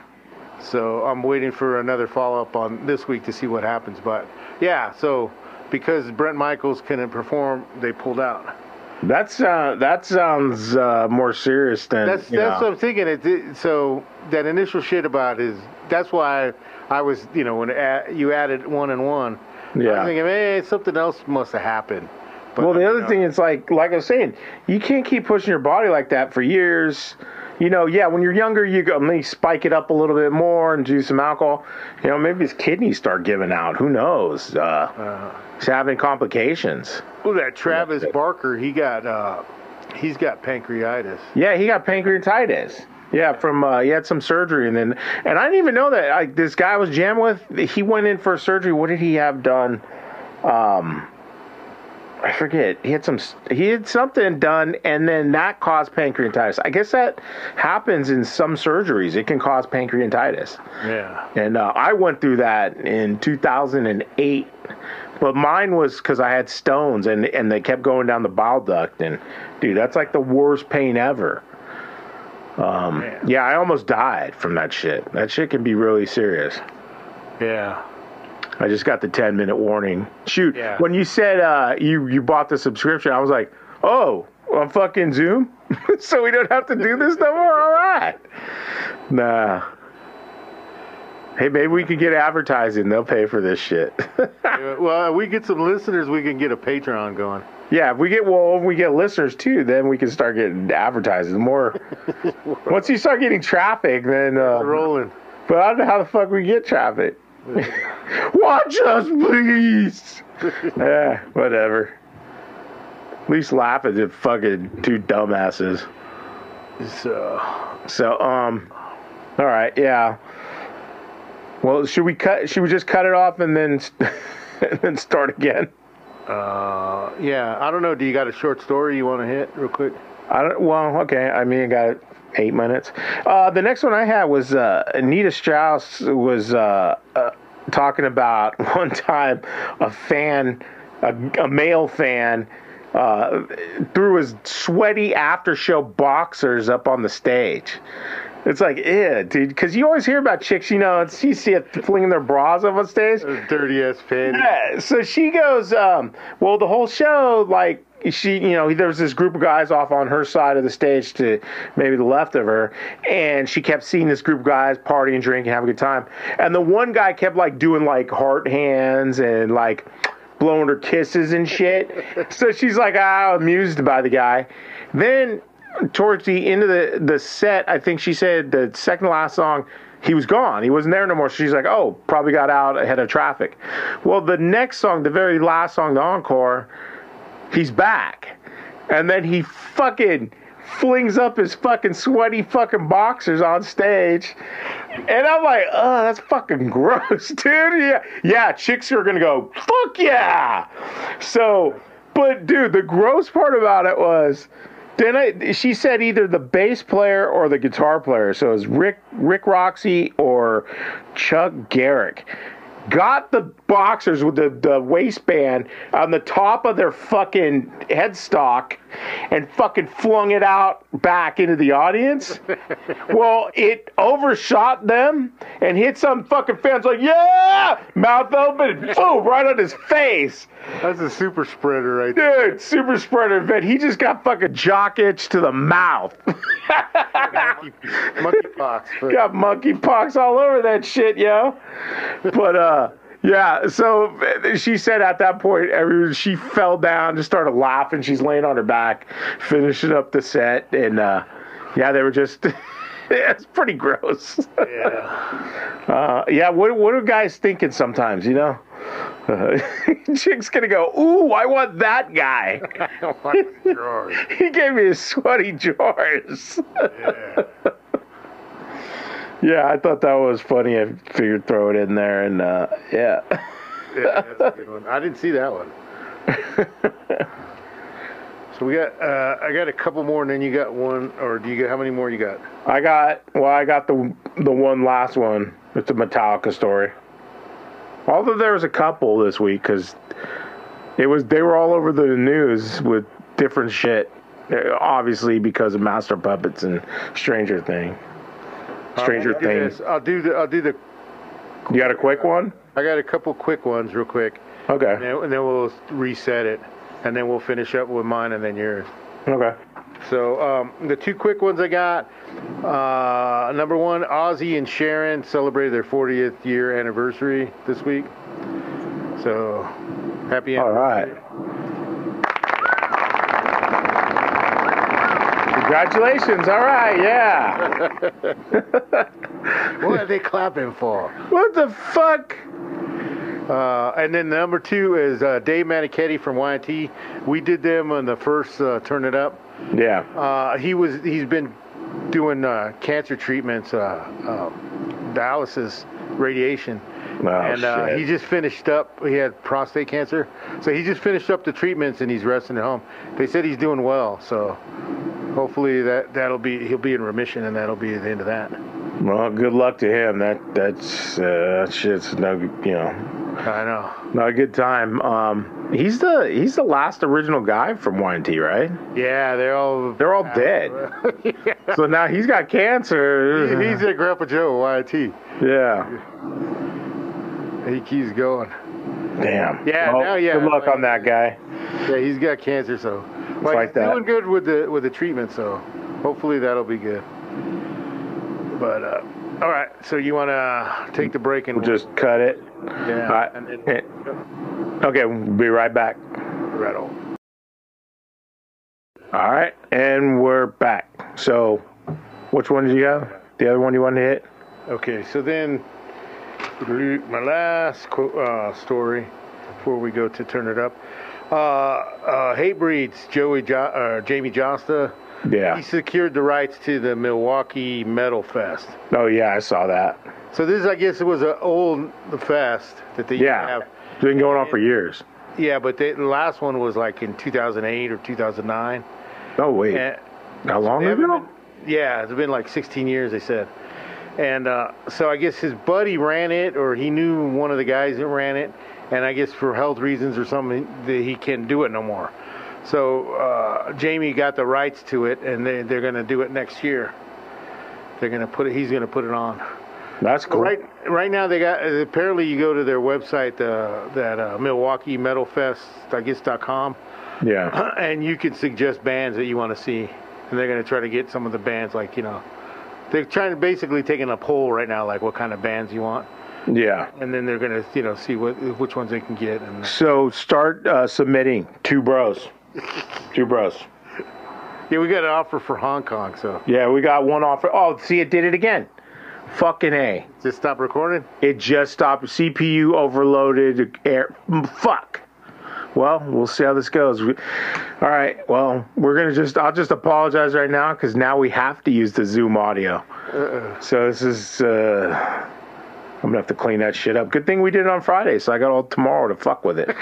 So I'm waiting for another follow up on this week to see what happens. But yeah, so because Brent Michaels couldn't perform, they pulled out. That's uh, that sounds uh, more serious than That's that's know. what I'm thinking. It, it- so that initial shit about is That's why I was, you know, when a- you added one and one. yeah. I'm thinking, man, something else must have happened. But, Well, the other know, thing is like, like I was saying, you can't keep pushing your body like that for years. You know, yeah, when you're younger, you go maybe spike it up a little bit more and do some alcohol. You know, maybe his kidneys start giving out. Who knows? Uh, he's having complications. Well, that Travis Barker, he got, uh, he's got pancreatitis. Yeah, he got pancreatitis. Yeah, from uh, he had some surgery, and then and I didn't even know that. Like this guy I was jamming with, he went in for surgery. What did he have done? Um, I forget. He had some. He had something done, and then that caused pancreatitis. I guess that happens in some surgeries. It can cause pancreatitis, Yeah. and uh, I went through that in 2008. But mine was because I had stones, and and they kept going down the bile duct, and dude, that's like the worst pain ever. Um, Man. yeah, I almost died from that shit. That shit can be really serious. Yeah. I just got the 10 minute warning. Shoot, Yeah. when you said uh, you you bought the subscription, I was like, oh, on fucking Zoom, (laughs) so we don't have to do this no more. All right. Nah. Hey, maybe we could get advertising. They'll pay for this shit. (laughs) Well, we get some listeners, we can get a Patreon going. Yeah, if we get well, if we get listeners too, then we can start getting advertising. More (laughs) once you start getting traffic, then uh, Rolling. but I don't know how the fuck we get traffic. Watch us, please. yeah, (laughs) whatever. At least laugh at the fucking two dumbasses. So, So, um, all right, yeah. Well, should we cut? Should we just cut it off and then (laughs) and then start again? uh, yeah, I don't know. Do you got a short story you want to hit real quick? I don't. Well, okay. I mean, I got eight minutes. Uh, the next one I had was uh, Nita Strauss was uh, uh, talking about (laughs) one time a fan, a, a male fan. Uh, threw his sweaty after show boxers up on the stage. It's like, yeah, dude, because you always hear about chicks, you know, it's, you see it flinging their bras up on stage. Dirty ass panties. Yeah, so she goes, um, well, the whole show, like, she, you know, there was this group of guys off on her side of the stage to maybe the left of her, and she kept seeing this group of guys partying, and drinking, and having a good time. And the one guy kept, like, doing, like, heart hands and, like, blowing her kisses and shit. so she's like, ah, amused by the guy. Then, towards the end of the, the set, I think she said the second last song, he was gone. He wasn't there no more. She's like, oh, probably got out ahead of traffic. Well, the next song, the very last song, the encore, he's back. And then he fucking flings up his fucking sweaty fucking boxers on stage. And I'm like, oh, that's fucking (laughs) gross, dude. Yeah, yeah, chicks are gonna go, fuck yeah. So, but dude, the gross part about it was, then I, she said either the bass player or the guitar player. So it was Rick Rick Roxie or Chuck Garric. Got the boxers with the, the waistband on the top of their fucking headstock and fucking flung it out back into the audience. well, it overshot them and hit some fucking fans like, yeah, mouth open, boom, right on his face. That's a super spreader right there. Dude, super spreader event. He just got fucking jock itch to the mouth. Monkey, monkey pox. Got monkey pox all over that shit, yo. But uh yeah, so she said at that point, she fell down, just started laughing. She's laying on her back, finishing up the set, and uh, yeah, they were just. (laughs) it's pretty gross. yeah. (laughs) Uh, yeah, what what are guys thinking sometimes? You know, uh, (laughs) chick's gonna go, "Ooh, I want that guy." Drawers. he gave me his sweaty drawers. Yeah. Yeah, I thought that was funny. I figured throw it in there, and uh, yeah. yeah, that's a good one. I didn't see that one. (laughs) So we got, uh, I got a couple more, and then you got one, or do you get how many more you got? I got well, I got the the one last one. It's a Metallica story. Although there was a couple this week because it was they were all over the news with different shit. Obviously because of Master Puppets and Stranger Thing. Stranger I'll Things. I'll do the, I'll do the. You got a quick one? I got a couple quick ones, real quick, and Okay. then, and then we'll reset it, and then we'll finish up with mine, and then yours. Okay. So um, the two quick ones I got. Uh, number one, Ozzy and Sharon celebrated their 40th year anniversary this week. So happy All right. Congratulations. All right. Yeah. (laughs) What are they clapping for? what the fuck? Uh, and then number two is uh, Dave Meniketti from Y&T. We did them on the first uh, Turn It Up. Yeah. Uh, he was he's been doing uh, cancer treatments, uh, uh, dialysis, radiation, Oh, and uh, he just finished up. He had prostate cancer, so he just finished up the treatments and he's resting at home. They said he's doing well, so hopefully that that'll be he'll be in remission and that'll be the end of that. Well, good luck to him. That that's uh, that shit's no, you know, I know. not a good time. Um, he's the he's the last original guy from Y&T, right? Yeah, they're all They're all dead. (laughs) yeah. So now he's got cancer. He- He's at Grandpa Joe Y&T. yeah. He keeps going. Damn. Yeah, Well, now, yeah, Good luck like- on that guy. Yeah, he's got cancer, so like, like that. doing good with the with the treatment. So hopefully that'll be good. But uh, all right, so you want to take the break and We'll just cut it. yeah, right. and then Okay, we'll be right back. right on. All right, and we're back. So, which one did you have? The other one you wanted to hit? Okay, so then my last uh, story before we go to turn it up. Uh, uh, Hatebreed's, Joey jo- uh, Jamie Jasta. Yeah. He secured the rights to the Milwaukee Metal Fest. Oh yeah, I saw that. So this, I guess, it was an old fest that they Yeah, have. it's been going on for years. Yeah, but they, the last one was like in 2008 or 2009. Oh wait, And, how long haven't ago? been- yeah, it's been like 16 years, they said. And uh, so I guess his buddy ran it, or he knew one of the guys that ran it, and I guess for health reasons or something, that he can't do it no more. So uh, Jamie got the rights to it, and they, they're going to do it next year. They're going to put it. He's going to put it on. That's cool. Right, right now they got. Apparently, you go to their website, uh, that uh, Milwaukee Metal Fest, I guess dot com, Yeah. (clears throat) and you can suggest bands that you want to see, and they're going to try to get some of the bands like you know, they're trying to basically taking a poll right now, like what kind of bands you want, Yeah. and then they're going to you know see what which ones they can get, and So start uh, submitting. Two bros. Two bros. yeah, we got an offer for Hong Kong, so Yeah, we got one offer. Oh, see, it did it again. Fucking a. just stop recording. It just stopped. CPU overloaded. Air. mm, Fuck. Well, we'll see how this goes. We- All right. Well, we're gonna just. I'll just apologize right now because now we have to use the Zoom audio. So this is. uh I'm gonna have to clean that shit up. Good thing we did it on Friday, so I got all tomorrow to fuck with it.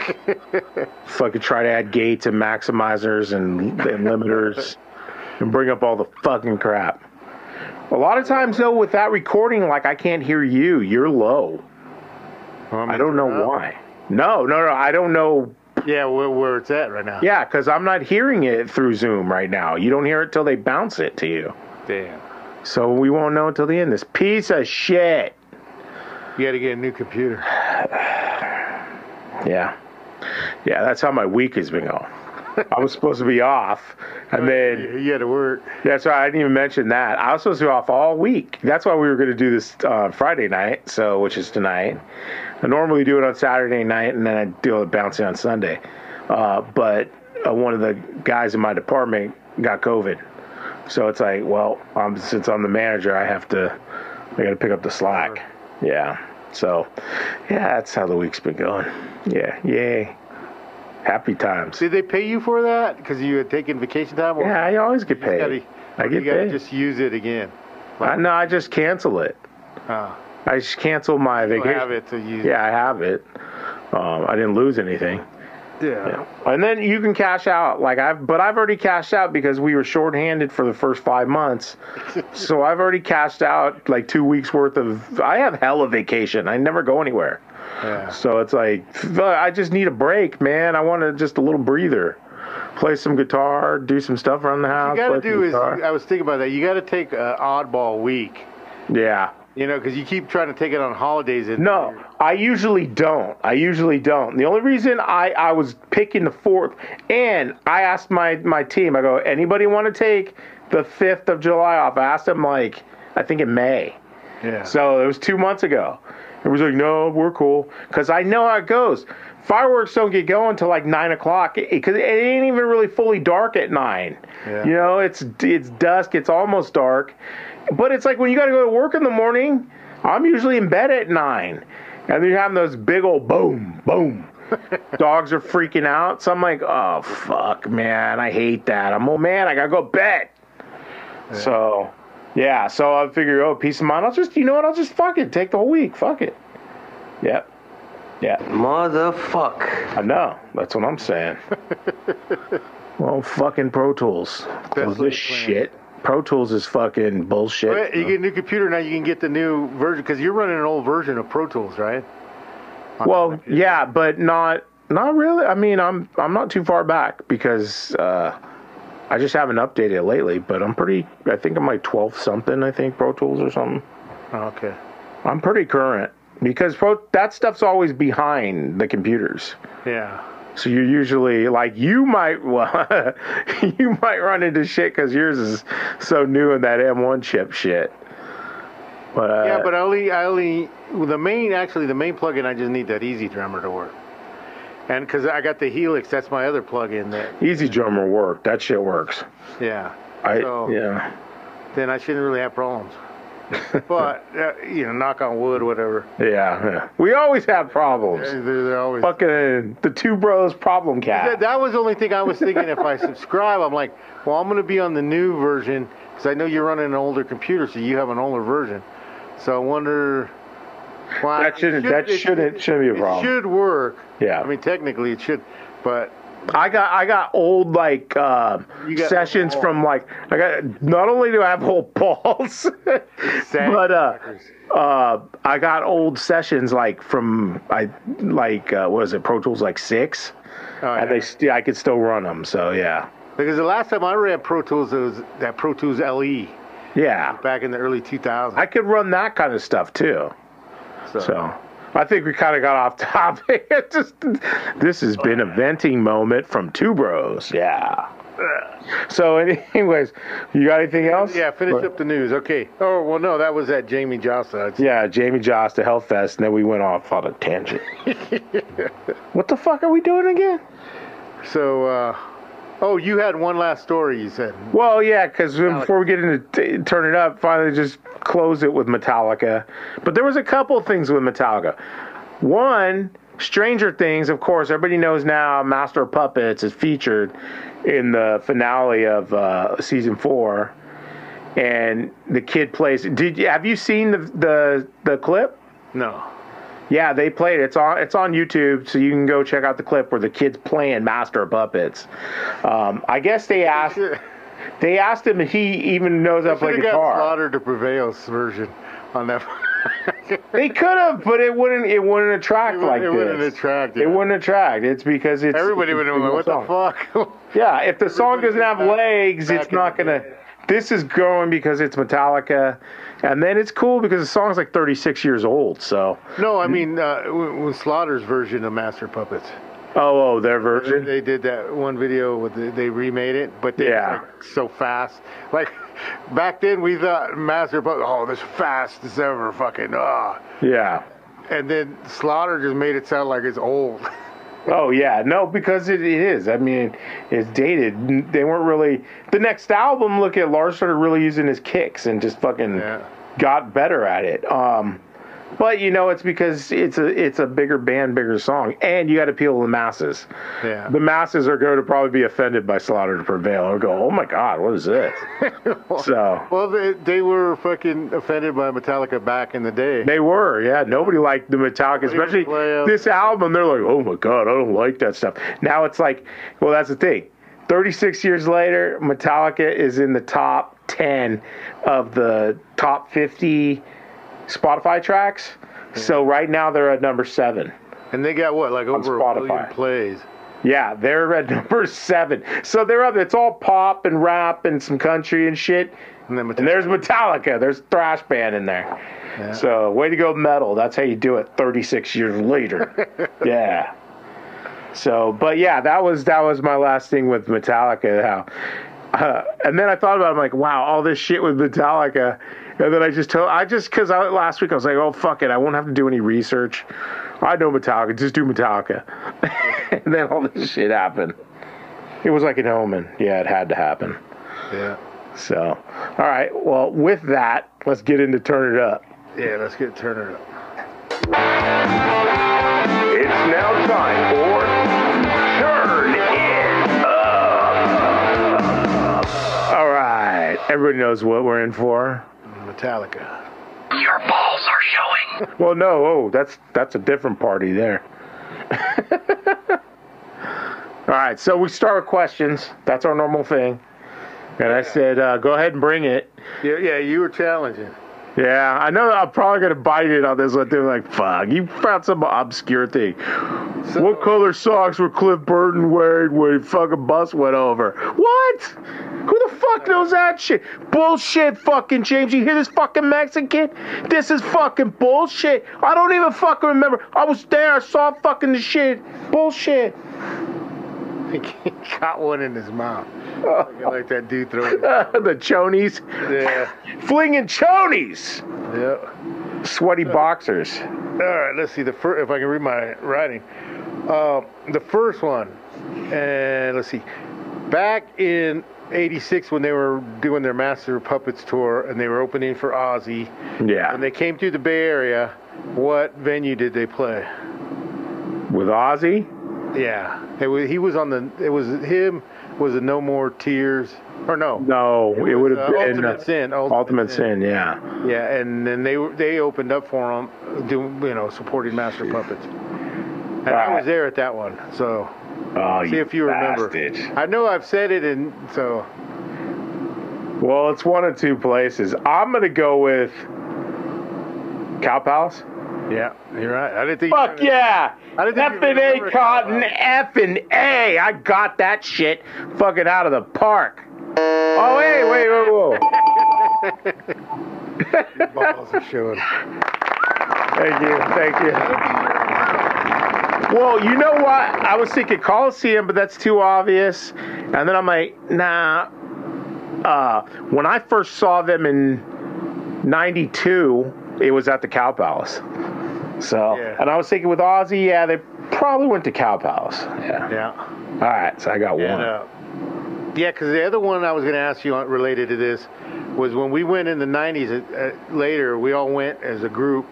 (laughs) Fucking try to add gates and maximizers and, and limiters, and bring up all the fucking crap. A lot of times though, with that recording, like I can't hear you. You're low. I don't know why. No, no, no. I don't know. Yeah, where, where it's at right now. Yeah, because I'm not hearing it through Zoom right now. You don't hear it till they bounce it to you. Damn. So we won't know until the end. This piece of shit. You got to get a new computer. (sighs) Yeah. Yeah, that's how my week has been going. I was supposed to be off, and then You got to work. that's right. I didn't even mention that. I was supposed to be off all week. That's why we were going to do this uh, Friday night, so which is tonight. I normally do it on Saturday night, and then I do it bouncing on Sunday. Uh, but uh, one of the guys in my department got COVID, so it's like, well, um, since I'm the manager, I have to. I got to pick up the slack. Yeah. So, yeah, that's how the week's been going. Yeah. Yay. Happy times. Did they pay you for that? Because you had taken vacation time? Or Yeah, I always get you gotta- paid. I get you gotta paid. just use it again. I, no, I just cancel it. Ah, I just cancel my vacation. have it to use. Yeah, I have it. Um, I didn't lose anything. Yeah. And then you can cash out. Like I've, but I've already cashed out because we were shorthanded for the first five months. (laughs) so I've already cashed out like two weeks worth of. I have hella vacation. I never go anywhere. Yeah. So it's like I just need a break, man. I want to just a little breather. Play some guitar, do some stuff around the house. You got to do is, guitar. I was thinking about that. You got to take an oddball week. yeah. You know, because you keep trying to take it on holidays. And No, I usually don't. I usually don't. The only reason I, I was picking the fourth, and I asked my, my team, I go, anybody want to take the 5th of July off? I asked them, like, I think in May. Yeah. So it was two months ago. It was like, no, we're cool. Because I know how it goes. Fireworks don't get going till like 9 o'clock eh, because it ain't even really fully dark at 9. Yeah. You know, it's, it's dusk, it's almost dark. But it's like when you got to go to work in the morning, I'm usually in bed at 9. And you're having those big old boom, boom. (laughs) Dogs are freaking out. So I'm like, oh, fuck, man. I hate that. I'm, oh, man, I got to go bed. So, yeah. So I figure, oh, peace of mind. I'll just, you know what? I'll just fuck it. Take the whole week. Fuck it. Yep. Yeah. Motherfuck. I know. That's what I'm saying. (laughs) well, fucking Pro Tools. Close this shit. Pro Tools is fucking bullshit. You get a new computer now. You can get the new version because you're running an old version of Pro Tools, right? Well, yeah, but not not really. I mean, I'm I'm not too far back because uh, I just haven't updated it lately. But I'm pretty. I think I'm like 12 something. I think Pro Tools or something. Oh, okay. I'm pretty current because pro that stuff's always behind the computers. Yeah. So you're usually like you might (laughs) well you might run into shit because yours is so new in that M1 chip shit. But uh, Yeah, but I only, I only, the main, actually, the main plugin, I just need that EZdrummer to work. and because I got the Helix, that's my other plug-in. That EZdrummer work. That shit works. yeah. I So- yeah. Then I shouldn't really have problems. (laughs) but uh, you know, knock on wood, whatever. Yeah, yeah. We always have problems. They're, they're always. Fucking the two bros problem That, cat. that was the only thing I was thinking. if I (laughs) subscribe, I'm like, well, I'm going to be on the new version because I know you're running an older computer, so you have an older version. So I wonder. Well, That shouldn't- should- that it- shouldn't- shouldn't be a it problem. should work. Yeah. I mean, technically it should, but I got I got old like uh, got- sessions from like I got not only do I have old balls, (laughs) but uh, uh, I got old sessions like from I like uh, what is it Pro Tools like six, Oh, and they st- I could still run them. So yeah, because the last time I ran Pro Tools, it was that Pro Tools LE yeah, back in the early 2000s. I could run that kind of stuff too. so, So I think we kind of got off (laughs) topic. Just this has been a venting moment from two bros. Yeah. So, anyways, you got anything else? yeah, finish up the news. Okay. Oh well, no, that was at Jamie Jasta. It's- Yeah, Jamie Joss to Hellfest, and then we went off on a tangent. (laughs) what the fuck are we doing again? So, uh, oh, you had one last story. You said. Well, yeah, because before we get into t- turn it up, finally just close it with Metallica. But there was a couple things with Metallica. One, Stranger Things, of course, everybody knows now. Master of Puppets is featured in the finale of uh, season four, and the kid plays. Did you have you seen the the, the clip? No. Yeah, they played. it. It's on. It's on YouTube, so you can go check out the clip where the kids playing Master of Puppets. Um, I guess they asked. They asked him if he even knows how to play have got guitar. Slaughter to Prevail's version on that. (laughs) They could have, but it wouldn't. It wouldn't attract it like wouldn't, it wouldn't this. attract. It wouldn't attract. It's because it's Everybody would it's have a been song. "What the fuck?" (laughs) Yeah, if the song doesn't have legs, it's not gonna. This is going because it's Metallica, and then it's cool because the song's like 36 years old. So, no, I mean, uh, with Slaughter's version of Master Puppets. oh, oh, their version. They did that one video with the, they remade it, but they Yeah. like, so fast. Like back then, we thought Master Puppets, oh, this fastest ever, fucking ah. Yeah. And then Slaughter just made it sound like it's old. (laughs) Oh yeah, no, because it, it is. I mean, it's dated. They weren't really. The next album, look at Lars started really using his kicks and just fucking Yeah. got better at it. Um, but you know, it's because it's a it's a bigger band, bigger song, and you got to appeal to the masses. Yeah. The masses are going to probably be offended by Slaughter to Prevail or go, "Oh my God, what is this?" (laughs) so Well, they, they were fucking offended by Metallica back in the day. They were, yeah. Nobody liked the Metallica, especially would play 'em. this album. They're like, oh my god, I don't like that stuff. Now it's like, well, that's the thing. 36 years later, Metallica is in the top 10 of the top 50 Spotify tracks. So right now they're at number seven. And they got what, like over a billion plays. Yeah, they're at (laughs) number seven. So they're up. It's all pop and rap and some country and shit. And then And there's Metallica. There's thrash band in there. So way to go, metal. That's how you do it. 36 years later. (laughs) yeah. So, but yeah, that was that was my last thing with Metallica. How, uh, and then I thought about. it, I'm like, wow, all this shit with Metallica. And then I just told I just because I, last week I was like, oh fuck it, I won't have to do any research. I know Metallica, just do Metallica. (laughs) and then all this shit happened. It was like an omen. Yeah, it had to happen. yeah. So, all right. Well, with that, let's get into turn it up. Yeah, let's get Turner up. It's now time for Turn It Up. All right. Everybody knows what we're in for. Metallica. Your balls are showing. (laughs) Well, no. Oh, that's that's a different party there. (laughs) all right. So we start with questions. That's our normal thing. And I said, uh, go ahead and bring it. Yeah, yeah, you were challenging. Yeah, I know I'm probably gonna bite it on this one. They're like, fuck, you found some obscure thing. what color socks were Cliff Burton wearing when he fucking bus went over? What? Who the fuck knows that shit? Bullshit, fucking James. You hear this fucking Mexican? This is fucking bullshit. I don't even fucking remember. I was there. I saw fucking the shit. Bullshit. (laughs) He got one in his mouth. like that dude throwing. (laughs) the chonies. Yeah, Flinging chonies. yeah. Sweaty boxers. All right, let's see. The first, if I can read my writing, Uh, the first one, and let's see, back in '86 when they were doing their Master of Puppets tour and they were opening for Ozzy, Yeah. and they came through the Bay Area. What venue did they play? With Ozzy? Yeah, it was, he was on the. It was him. Was it No More Tears? Or no? No, it, was, would have uh, been Ultimate uh, Sin. Ultimate, Sin. Yeah. Yeah, and then they they opened up for him, doing you know supporting Master Puppets. And I was there at that one, so Oh, see if you remember. I know I've said it, and so Well, it's one of two places. I'm gonna go with Cow Palace. Yeah, you're right. I didn't think. Fuck yeah! I didn't think F and A Cotton, F and A. I got that shit fucking out of the park. Oh wait, wait, wait, whoa! (laughs) balls are showing. Thank you, thank you. Well, you know what? I was thinking Coliseum, but that's too obvious. And then I'm like, nah. Uh, when I first saw them in '92, it was at the Cow Palace. So, Yeah. and I was thinking with Ozzy, yeah, they probably went to Cow Palace. Yeah. Yeah, All right, so I got and one. uh, yeah, because the other one I was going to ask you on, related to this was when we went in the '90s. Uh, uh, later, we all went as a group,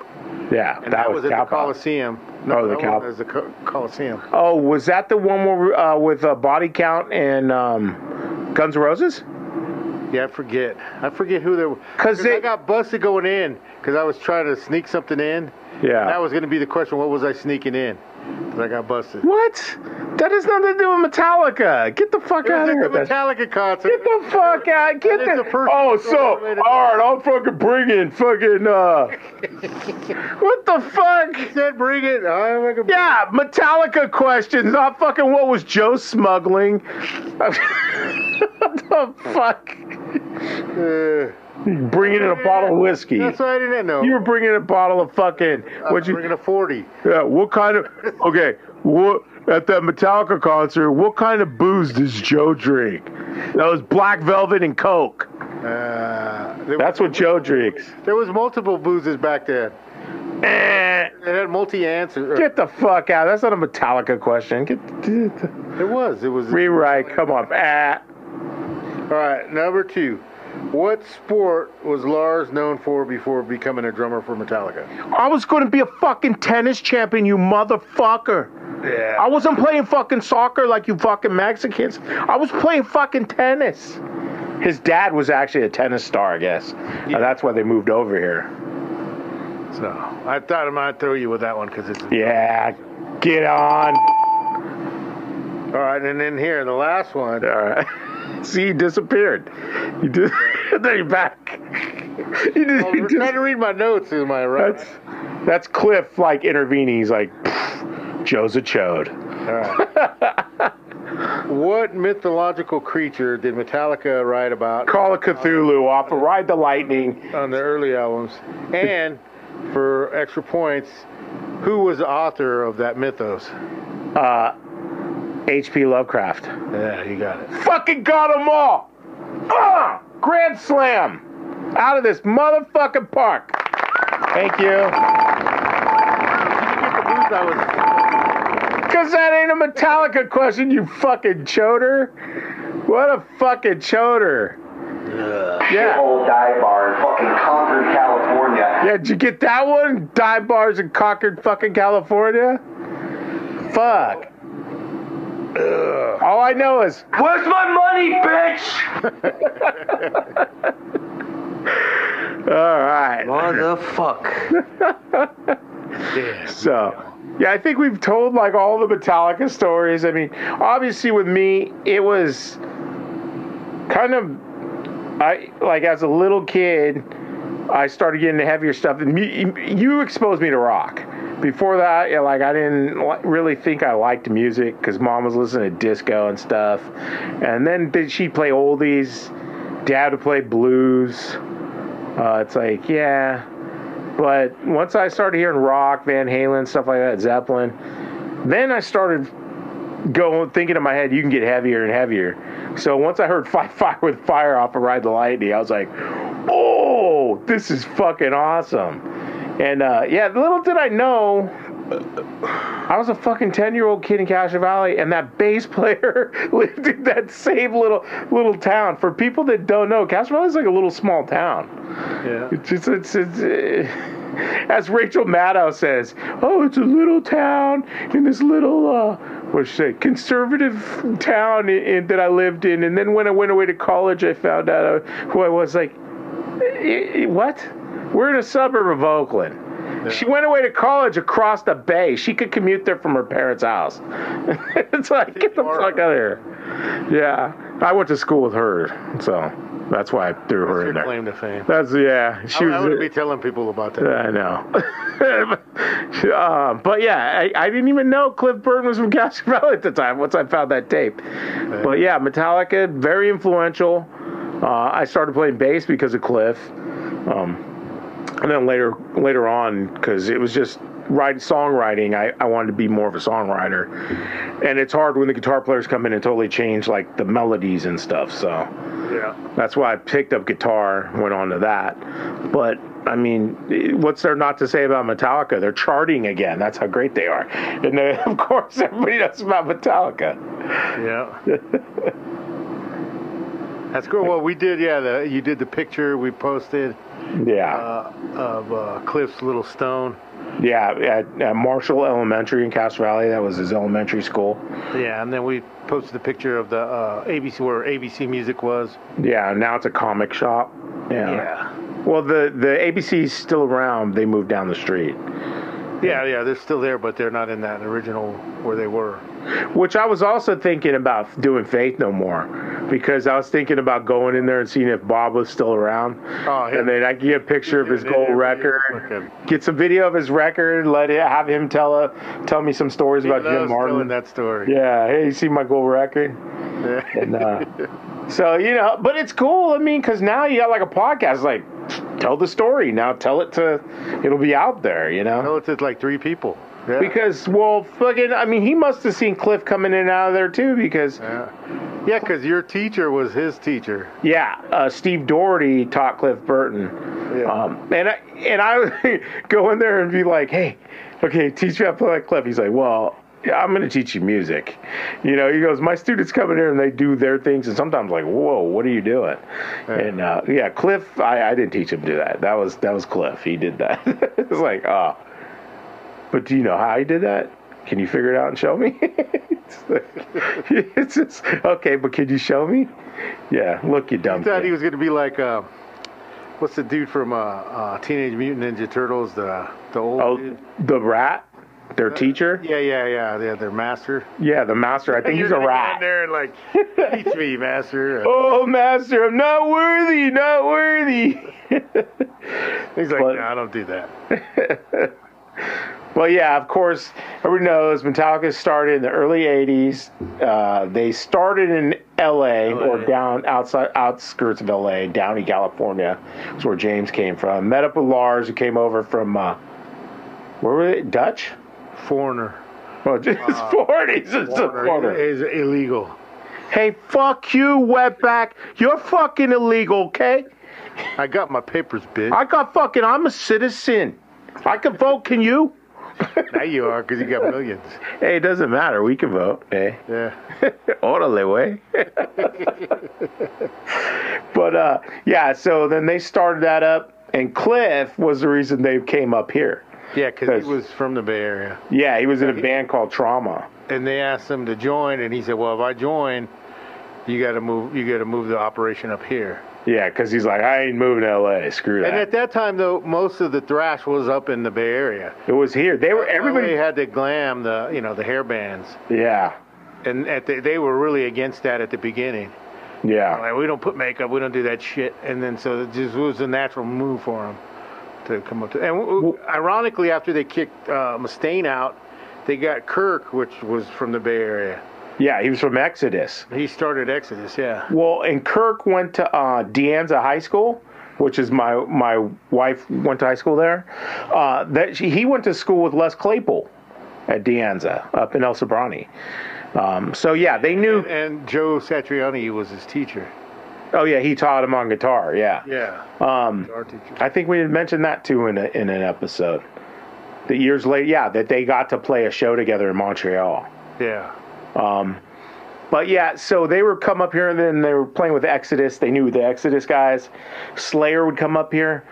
yeah, and that, was, at Cow the Palace. Coliseum. Oh, the Cow- one was the Co- Coliseum. Oh, was that the one where uh, with uh, Body Count and um, Guns N' Roses? Yeah, I forget. I forget who they were. 'Cause I they- got busted going in because I was trying to sneak something in. Yeah. That was going to be the question. What was I sneaking in? I got busted. What? That has nothing to do with Metallica. Get the fuck out of here. the. Metallica concert. Get the fuck out. Get the. the oh, so all right. I'll fucking bring in fucking. uh (laughs) What the fuck? said bring it. Like a- Yeah, Metallica questions, not fucking what was Joe smuggling. (laughs) what the fuck? Uh, Bringing in a bottle of whiskey. that's why I didn't know. You were bringing a bottle of fucking. What you? bringing a 40. Yeah, what kind of okay? What at that Metallica concert? What kind of booze does Joe drink? That was Black Velvet and Coke. Uh, That's what Joe drinks. there was multiple boozes back then. Eh, It had multi-answer. get the fuck out. That's not a Metallica question. Get the. It was. It was. rewrite. Come on. Ah. All right, number two. What sport was Lars known for before becoming a drummer for Metallica? I was going to be a fucking tennis champion, you motherfucker. Yeah. I wasn't playing fucking soccer like you fucking Mexicans. I was playing fucking tennis. His dad was actually a tennis star, I guess. And that's why they moved over here. So I thought I might throw you with that one because it's. Yeah, get on. All right, and then here the last one. All right. (laughs) See, he disappeared. You did. (laughs) then you're back. You did, I'm you trying to read my notes. Am I right? that's that's Cliff like intervening. He's like, Joe's a chode. All right. (laughs) what mythological creature did Metallica write about Call of Cthulhu off of Ride the Lightning. on the early albums? And for extra points, who was the author of that mythos? Uh, H.P. Lovecraft. Yeah, you got it. Fucking got them all. Ah, Grand Slam. Out of this motherfucking park. Thank you. I was Because that ain't a Metallica question, you fucking choder. What a fucking choder. Yeah. Old dive bar in fucking Concord, California. Yeah, did you get that one? Dive bars in Concord, fucking California? Fuck. Ugh. All I know is, Where's my money, bitch? (laughs) all right. Motherfuck. (laughs) yeah. (laughs) So, yeah, I think we've told like all the Metallica stories. I mean, obviously with me, it was kind of I like as a little kid, I started getting into heavier stuff, and you, you exposed me to rock. Before that, yeah, like I didn't really think I liked music because mom was listening to disco and stuff, and then th- she'd play oldies. Dad would play blues. Uh, it's like, yeah, but once I started hearing rock, Van Halen, stuff like that, Zeppelin, then I started going thinking in my head, you can get heavier and heavier. So once I heard (laughs) Fight Fire with Fire off of Ride the Lightning, I was like, oh, this is fucking awesome. And uh, yeah, little did I know, I was a fucking ten year old kid in Castro Valley, and that bass (laughs) player (laughs) lived in that same little little town. For people that don't know, Castro Valley is like a little small town. Yeah. It's just, it's, it's, uh, as Rachel Maddow says, oh, it's a little town in this little, uh, what she say, conservative town in, in, that I lived in. And then when I went away to college, I found out uh, who I was. Like, "Eh, eh, what? We're in a suburb of Oakland. She went away to college across the bay. She could commute there from her parents' house. (laughs) it's like, get the fuck out of here. Yeah, I went to school with her, so that's why I threw her in there. claim to fame. That's yeah. She I, was. I would be telling people about that. I know. (laughs) um, but yeah, I, I didn't even know Cliff Burton was from Castro Valley (laughs) at the time once I found that tape. But yeah, Metallica, very influential. Uh, I started playing bass because of Cliff. Um, and then later later on, because it was just write songwriting, I, I wanted to be more of a songwriter. And it's hard when the guitar players come in and totally change like the melodies and stuff. So Yeah. that's why I picked up guitar, went on to that. But I mean, what's there not to say about Metallica? They're charting again. That's how great they are. And then, (laughs) of course, everybody knows about Metallica. Yeah. (laughs) That's cool. Well, we did. Yeah, the, you did the picture we posted Yeah, uh, of uh, Cliff's little stone. yeah. At, at Marshall Elementary in Castro Valley, that was his elementary school. Yeah, and then we posted the picture of the uh, ABC where ABC Music was. Yeah, now it's a comic shop. Yeah. Yeah. Well, the the ABC's still around. They moved down the street. Yeah, yeah, they're still there, but they're not in that original where they were. Which I was also thinking about doing Faith No More because I was thinking about going in there and seeing if Bob was still around. Oh, and then I could get a picture of his gold record, get some video of his record, let it have him tell a, tell me some stories about Jim in Martin. that story. Yeah, hey, you see my gold record? And uh, (laughs) so you know, but it's cool. I mean, because now you got like a podcast, like tell the story. Now tell it to, it'll be out there. You know. No, it's just like three people. Yeah. Because well, fucking, I mean, he must have seen Cliff coming in and out of there too. Because yeah, yeah, because your teacher was his teacher. yeah, uh, Steve Doherty taught Cliff Burton, Yeah. um, and I and I would (laughs) go in there and be like, hey, okay, teach me how to play like Cliff. He's like, well. Yeah, I'm going to teach you music. You know, he goes, my students come in here and they do their things, and sometimes like, whoa, what are you doing? And uh, yeah, Cliff, I, I didn't teach him to do that. That was that was Cliff. He did that. (laughs) it's like, oh, but do you know how he did that? Can you figure it out and show me? it's, (laughs) like- it's just okay, but can you show me? Yeah, look, you dumb. I thought kid. he was going to be like, uh, what's the dude from uh, uh, Teenage Mutant Ninja Turtles? The the old. Oh, dude? the rat, their teacher. Yeah, yeah, yeah. They're their master. Yeah, the master. I think (laughs) he's a rat. there and like, teach me, (laughs) master. Uh, Oh, master, I'm not worthy, not worthy. (laughs) He's like, but- no, I don't do that. Well, yeah, of course, everybody knows Metallica started in the early '80s. Uh, they started in L.A. or down outside outskirts of L.A., Downey, California. That's where James came from. Met up with Lars, who came over from uh, where were they? Dutch? Foreigner. Well, (laughs) 40s. It's a Foreigner foreigner. is illegal. Hey, fuck you, wetback. You're fucking illegal, okay? I got my papers, bitch. I got fucking. I'm a citizen. I can vote. Can you? (laughs) now you are, because you got millions. Hey, it doesn't matter. We can vote. Hey. Yeah. (laughs) Orale, way. but uh, yeah, so then they started that up, and Cliff was the reason they came up here. Yeah, because he was from the Bay Area. Yeah, he was in a band called Trauma. And they asked him to join, and he said, well, if I join, you got to move. You got to move the operation up here. Yeah, because he's like, I ain't moving to L.A. Screw that. And at that time, though, most of the thrash was up in the Bay Area. it was here. They were Everybody everybody. had the glam, the you know, the hair bands, Yeah, and at the, they were really against that at the beginning. yeah, Like, we don't put makeup, we don't do that shit. And then so it just was a natural move for them to come up to. And w- w- ironically, after they kicked uh, Mustaine out, they got Kirk, which was from the Bay Area. yeah. He was from Exodus. He started Exodus, yeah. Well, and Kirk went to uh, De Anza High School, which is my my wife went to high school there. Uh, that she, he went to school with Les Claypool at De Anza up in El Sobrante. Um, so yeah, they knew. And Joe Satriani was his teacher. Oh yeah, he taught him on guitar. Yeah. Yeah. Um, Our teacher. I think we had mentioned that too in a, in an episode. The years later, yeah, that they got to play a show together in Montreal. Yeah. Um, But yeah, so they would come up here and then they were playing with Exodus. They knew the Exodus guys. Slayer would come up here.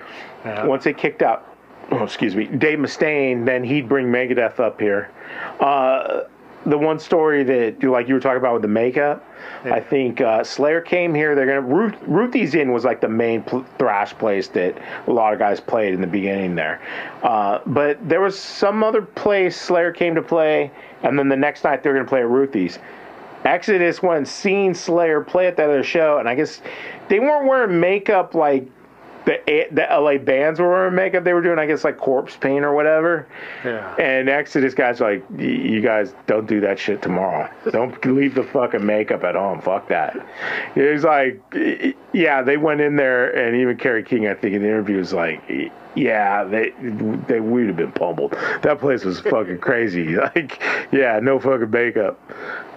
Yeah. Once they kicked out, oh, excuse me, Dave Mustaine, then he'd bring Megadeth up here. Uh, the one story that, like you were talking about with the makeup, I think uh, Slayer came here. They're gonna Ruth, Ruthie's Inn was like the main pl- thrash place that a lot of guys played in the beginning there. Uh, but there was some other place Slayer came to play, and then the next night they were gonna play at Ruthie's. Exodus went and seen Slayer play at that other show, and I guess they weren't wearing makeup like the the LA bands were wearing makeup. They were doing, I guess, like corpse paint or whatever. Yeah. And Exodus guys like, you guys don't do that shit tomorrow. Don't (laughs) leave the fucking makeup at home. Fuck that. It was like, yeah, they went in there, and even Kerry King, I think, in the interview was like, yeah, they they would have been pummeled. That place was fucking crazy. (laughs) Like, yeah, no fucking makeup.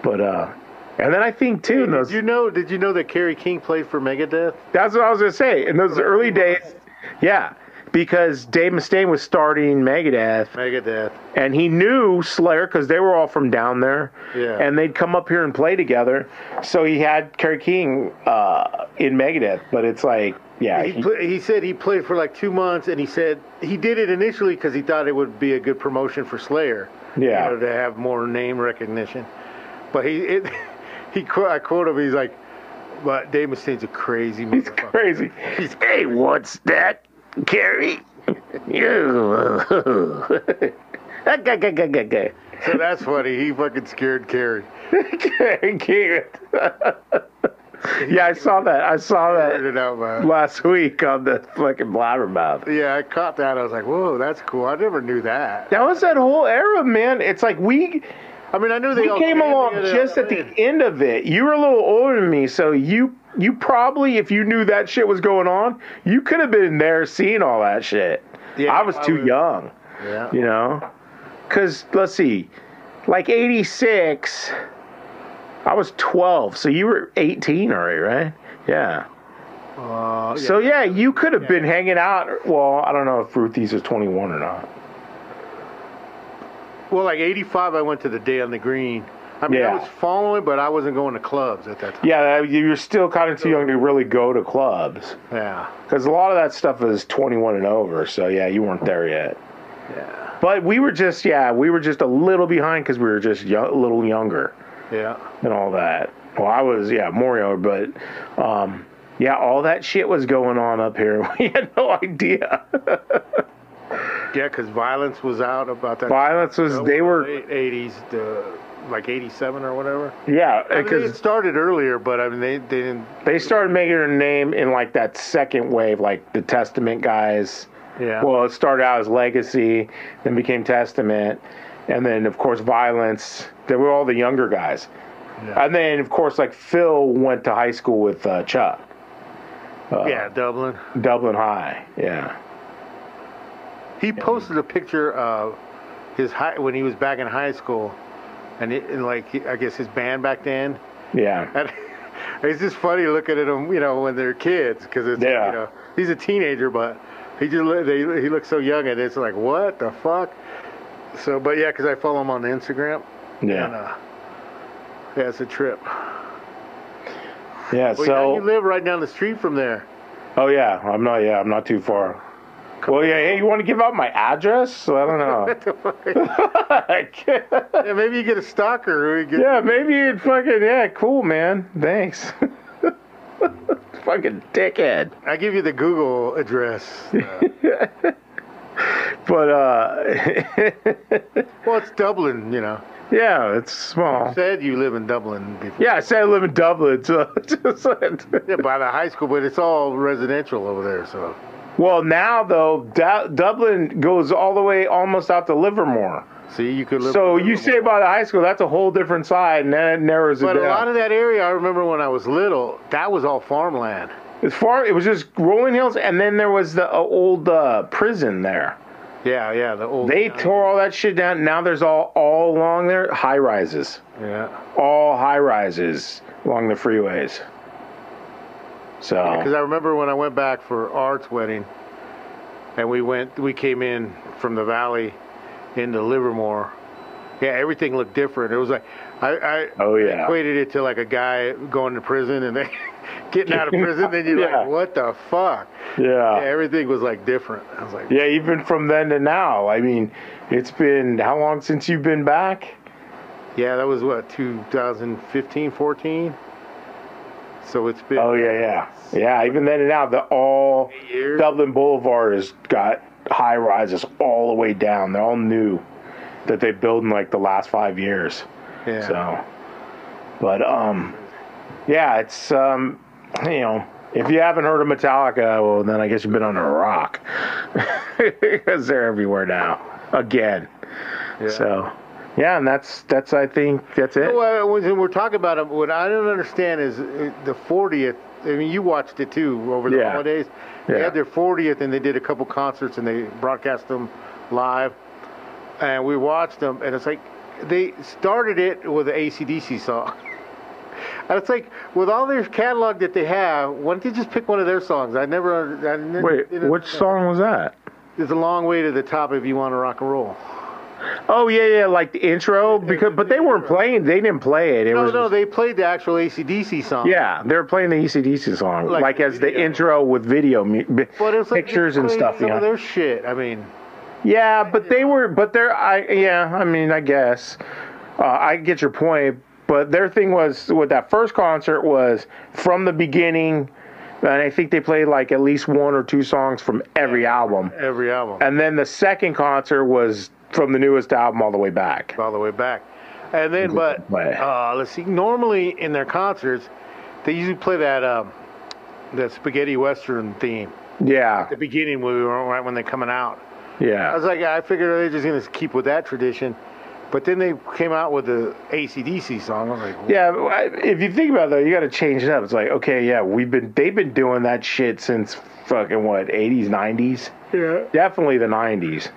But uh, and then I think too, in those, Did you know? Did you know that Kerry King played for Megadeth? that's what I was gonna say. In those early days, yeah, because Dave Mustaine was starting Megadeth, Megadeth. and he knew Slayer because they were all from down there, Yeah. and they'd come up here and play together. So he had Kerry King uh, in Megadeth, but it's like, yeah, He, he- pla he said he played for like two months, and he said he did it initially because he thought it would be a good promotion for Slayer. Yeah. You know, to have more name recognition. But he, it, (laughs) he, qu- I quote him. He's like, "But Dave Mustaine's a crazy man. (laughs) he's motherfucker." crazy. hey, what's that, Kerry? You. (laughs) So that's funny. He fucking scared Kerry. King. (laughs) yeah, I saw that. I saw that it out, last week on the fucking blabbermouth. Yeah, I caught that. I was like, "Whoa, that's cool." I never knew that. That was that whole era, man. It's like we I mean, I knew they we all came along just at the end of it. You were a little older than me, so you you probably, if you knew that shit was going on, you could have been there seeing all that shit. Yeah, I was I too was- young, Yeah. you know. Because let's see, like '86, I was 12, so you were 18 already, right? Yeah. Uh, So yeah, you could have been hanging out. Well, I don't know if Ruthie's is 21 or not. Well, like '85, I went to the Day on the Green. I mean, Yeah. I was following, but I wasn't going to clubs at that time. Yeah, you're still kind of too young to really go to clubs. Yeah. Because a lot of that stuff is 21 and over, so yeah, you weren't there yet. Yeah. But we were just, yeah, we were just a little behind because we were just yo- a little younger Yeah. and all that. Well, I was, yeah, more younger, but um, yeah, all that shit was going on up here. (laughs) We had no idea. (laughs) Yeah, because violence was out about that. Violence was, they were, '80s, the like '87 or whatever. yeah, I mean, because it started earlier, but I mean, they, they didn't. they started making their name in like that second wave, like the Testament guys. Yeah. Well, it started out as Legacy, then became Testament, and then of course Violence. They were all the younger guys, Yeah. and then of course like Phil went to high school with uh, Chuck, yeah, Dublin. Dublin High. Yeah, He posted a picture of his high when he was back in high school, and, it, and like I guess his band back then. yeah, And (laughs) it's just funny looking at him, you know, when they're kids, because it's Yeah. you know he's a teenager, but he just they, he looks so young, and it's like what the fuck. So, but yeah, because I follow him on Instagram. And, yeah, uh, yeah, it's a trip. yeah. Well, now you live right down the street from there. oh yeah, I'm not. Yeah, I'm not too far. Well, yeah. Hey, you want to give out my address? I don't know. (laughs) (laughs) yeah, maybe you get a stalker. You get, yeah, maybe it fucking yeah. Cool, man. Thanks. (laughs) fucking dickhead. I give you the Google address. Uh, But uh, well, it's Dublin, you know. yeah, it's small. Said you live in Dublin before. Yeah, I said I live in Dublin, so just Yeah, by the high school, but it's all residential over there. So well now though, Du- Dublin goes all the way almost out to Livermore. see, you could live. So you say by the high school, that's a whole different side, and then it narrows it But a lot of that area, I remember when I was little, that was all farmland. As far it was just rolling hills, and then there was the uh, old uh, prison there. Yeah, yeah, the old. They tore all that shit down. Now there's all all along there high rises, Yeah. all high rises along the freeways. So Because I remember when I went back for Art's wedding, and we went, we came in from the valley, into Livermore. Yeah, everything looked different. It was like I, I Oh, yeah. equated it to like a guy going to prison and then (laughs) getting out of (laughs) prison. Then you're Yeah. like, what the fuck? Yeah. Yeah, everything was like different. I was like, Yeah, even from then to now. I mean, it's been how long since you've been back? yeah, that was what 2015, 14. So it's been Oh yeah, yeah, yeah. Even then and now, the all years. Dublin Boulevard has got high rises all the way down. They're all new that they built in like the last five years. yeah. So, but um, yeah, it's um, you know, if you haven't heard of Metallica, well, then I guess you've been on a rock (laughs) because they're everywhere now again. Yeah. So, yeah, and that's that's I think that's it. Well, when we're talking about it, what I don't understand is uh, the 40th. I mean, you watched it too over the Yeah. holidays. They Yeah. had their 40th, and they did a couple concerts, and they broadcast them live, and we watched them, and it's like they started it with an ACDC song. (laughs) And it's like with all their catalog that they have, why don't they just pick one of their songs? I never. I never Wait, which song was that? It's a long way to the top if you want to rock and roll. Oh yeah, yeah, like the intro because but they weren't playing. They didn't play it. It No, was no, they played the actual ACDC song. yeah, they were playing the ACDC song Like like, as the intro with video like pictures and stuff. Some Yeah, their shit. I mean, yeah, but they were, but they're, I yeah, I mean, I guess uh, I get your point. But their thing was with that first concert was from the beginning, and I think they played like at least one or two songs from every album. every album. And then the second concert was from the newest album all the way back. all the way back. And then, but uh, let's see. Normally in their concerts, they usually play that um, that spaghetti western theme. Yeah, At the beginning, when we were right when they're coming out. Yeah. I was like, I figured they're just gonna keep with that tradition. But then they came out with the ACDC song. I was like, Yeah, if you think about it, though, you got to change it up. It's like, okay, yeah, we've been they've been doing that shit since fucking what, 80s, 90s? yeah. Definitely the 90s.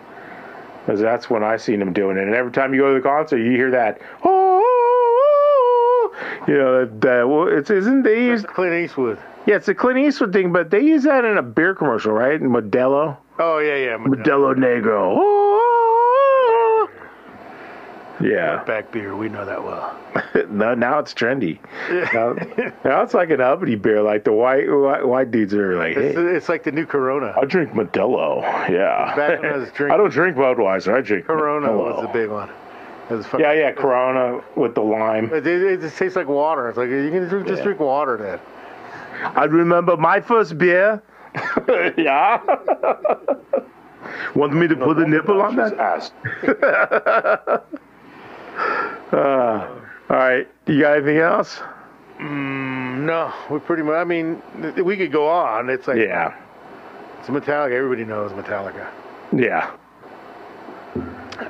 Because that's when I seen them doing it. And every time you go to the concert, you hear that, oh, you know, that, that well, it's isn't they use Clint Eastwood. yeah, it's a Clint Eastwood thing, but they use that in a beer commercial, right? Modelo, Oh yeah, yeah. Modelo Negro. Oh, yeah. Back beer, we know that well. (laughs) no, now it's trendy. Now, (laughs) now it's like an uppity beer. Like the white white, white dudes are like, It's, hey, it's like the new Corona. I drink Modelo. Yeah. Back when I was (laughs) drinking- I don't drink Budweiser. I drink Corona Modelo. was the big one. It was Yeah, yeah, Corona with the lime. It, it, it just tastes like water. It's like you can drink, just Yeah. drink water then. I remember my first beer. yeah. Want me to put a nipple on that? Ass. Uh, all right. You got anything else? No, we pretty much. I mean, th- we could go on. It's like Yeah. it's Metallica. Everybody knows Metallica. Yeah.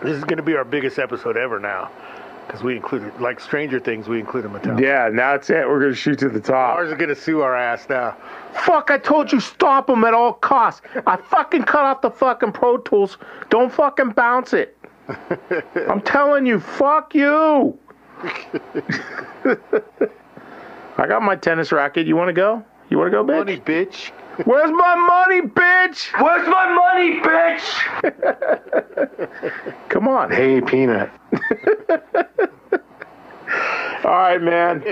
This is going to be our biggest episode ever now, because we included like Stranger Things. We included Metallica. Yeah. Now it's it. We're gonna shoot to the top. Lars is going to sue our ass now. Fuck, I told you stop them at all costs. I fucking cut off the fucking Pro Tools. Don't fucking bounce it. (laughs) I'm telling you, fuck you. (laughs) I got my tennis racket. You want to go? You want to go, bitch? Money, bitch. Where's my money, bitch? Where's my money, bitch? (laughs) Come on. Hey, Peanut. all right, man.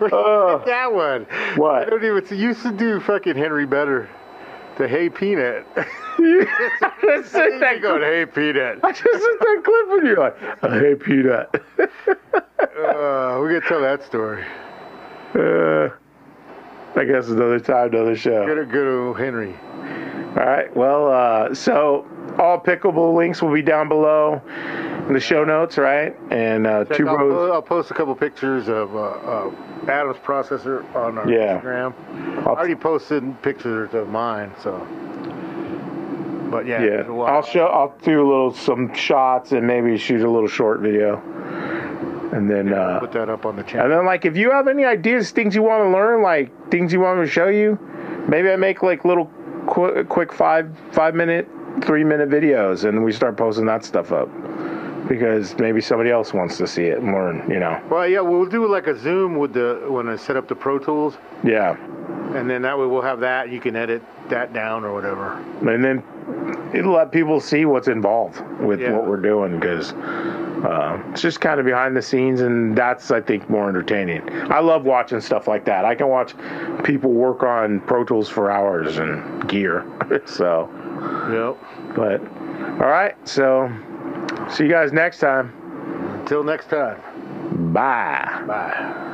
Uh, that one. What? I don't even. You used to do fucking Henry better. (laughs) The Hey Peanut. I just sent that going. Hey Peanut. I just sent that clip and you're like, hey, Peanut. Uh, we gotta tell that story. Uh, I guess another time, another show. Good, good old Henry. All right. Well, uh, so all pickable links will be down below in the show notes, right? And uh, Check two out- rows. I'll post a couple pictures of uh, uh, Adam's processor on our Yeah. Instagram. I I'll, already posted pictures of mine, so. But yeah, yeah, I'll show. I'll do a little some shots and maybe shoot a little short video, and then. Uh, put that up on the channel. And then, like, if you have any ideas, things you want to learn, like things you want me to show you, maybe I make like little qu- quick five five minute, three minute videos, and we start posting that stuff up because maybe somebody else wants to see it and learn. You know? Well, yeah, we'll do like a Zoom with the when I set up the Pro Tools. Yeah. and then that way we'll have that. You can edit that down or whatever. and then it'll let people see what's involved with Yeah. what we're doing because uh, it's just kind of behind the scenes and that's i think more entertaining i love watching stuff like that i can watch people work on pro tools for hours and gear (laughs) so Yep. but all right so see you guys next time Until next time. bye Bye.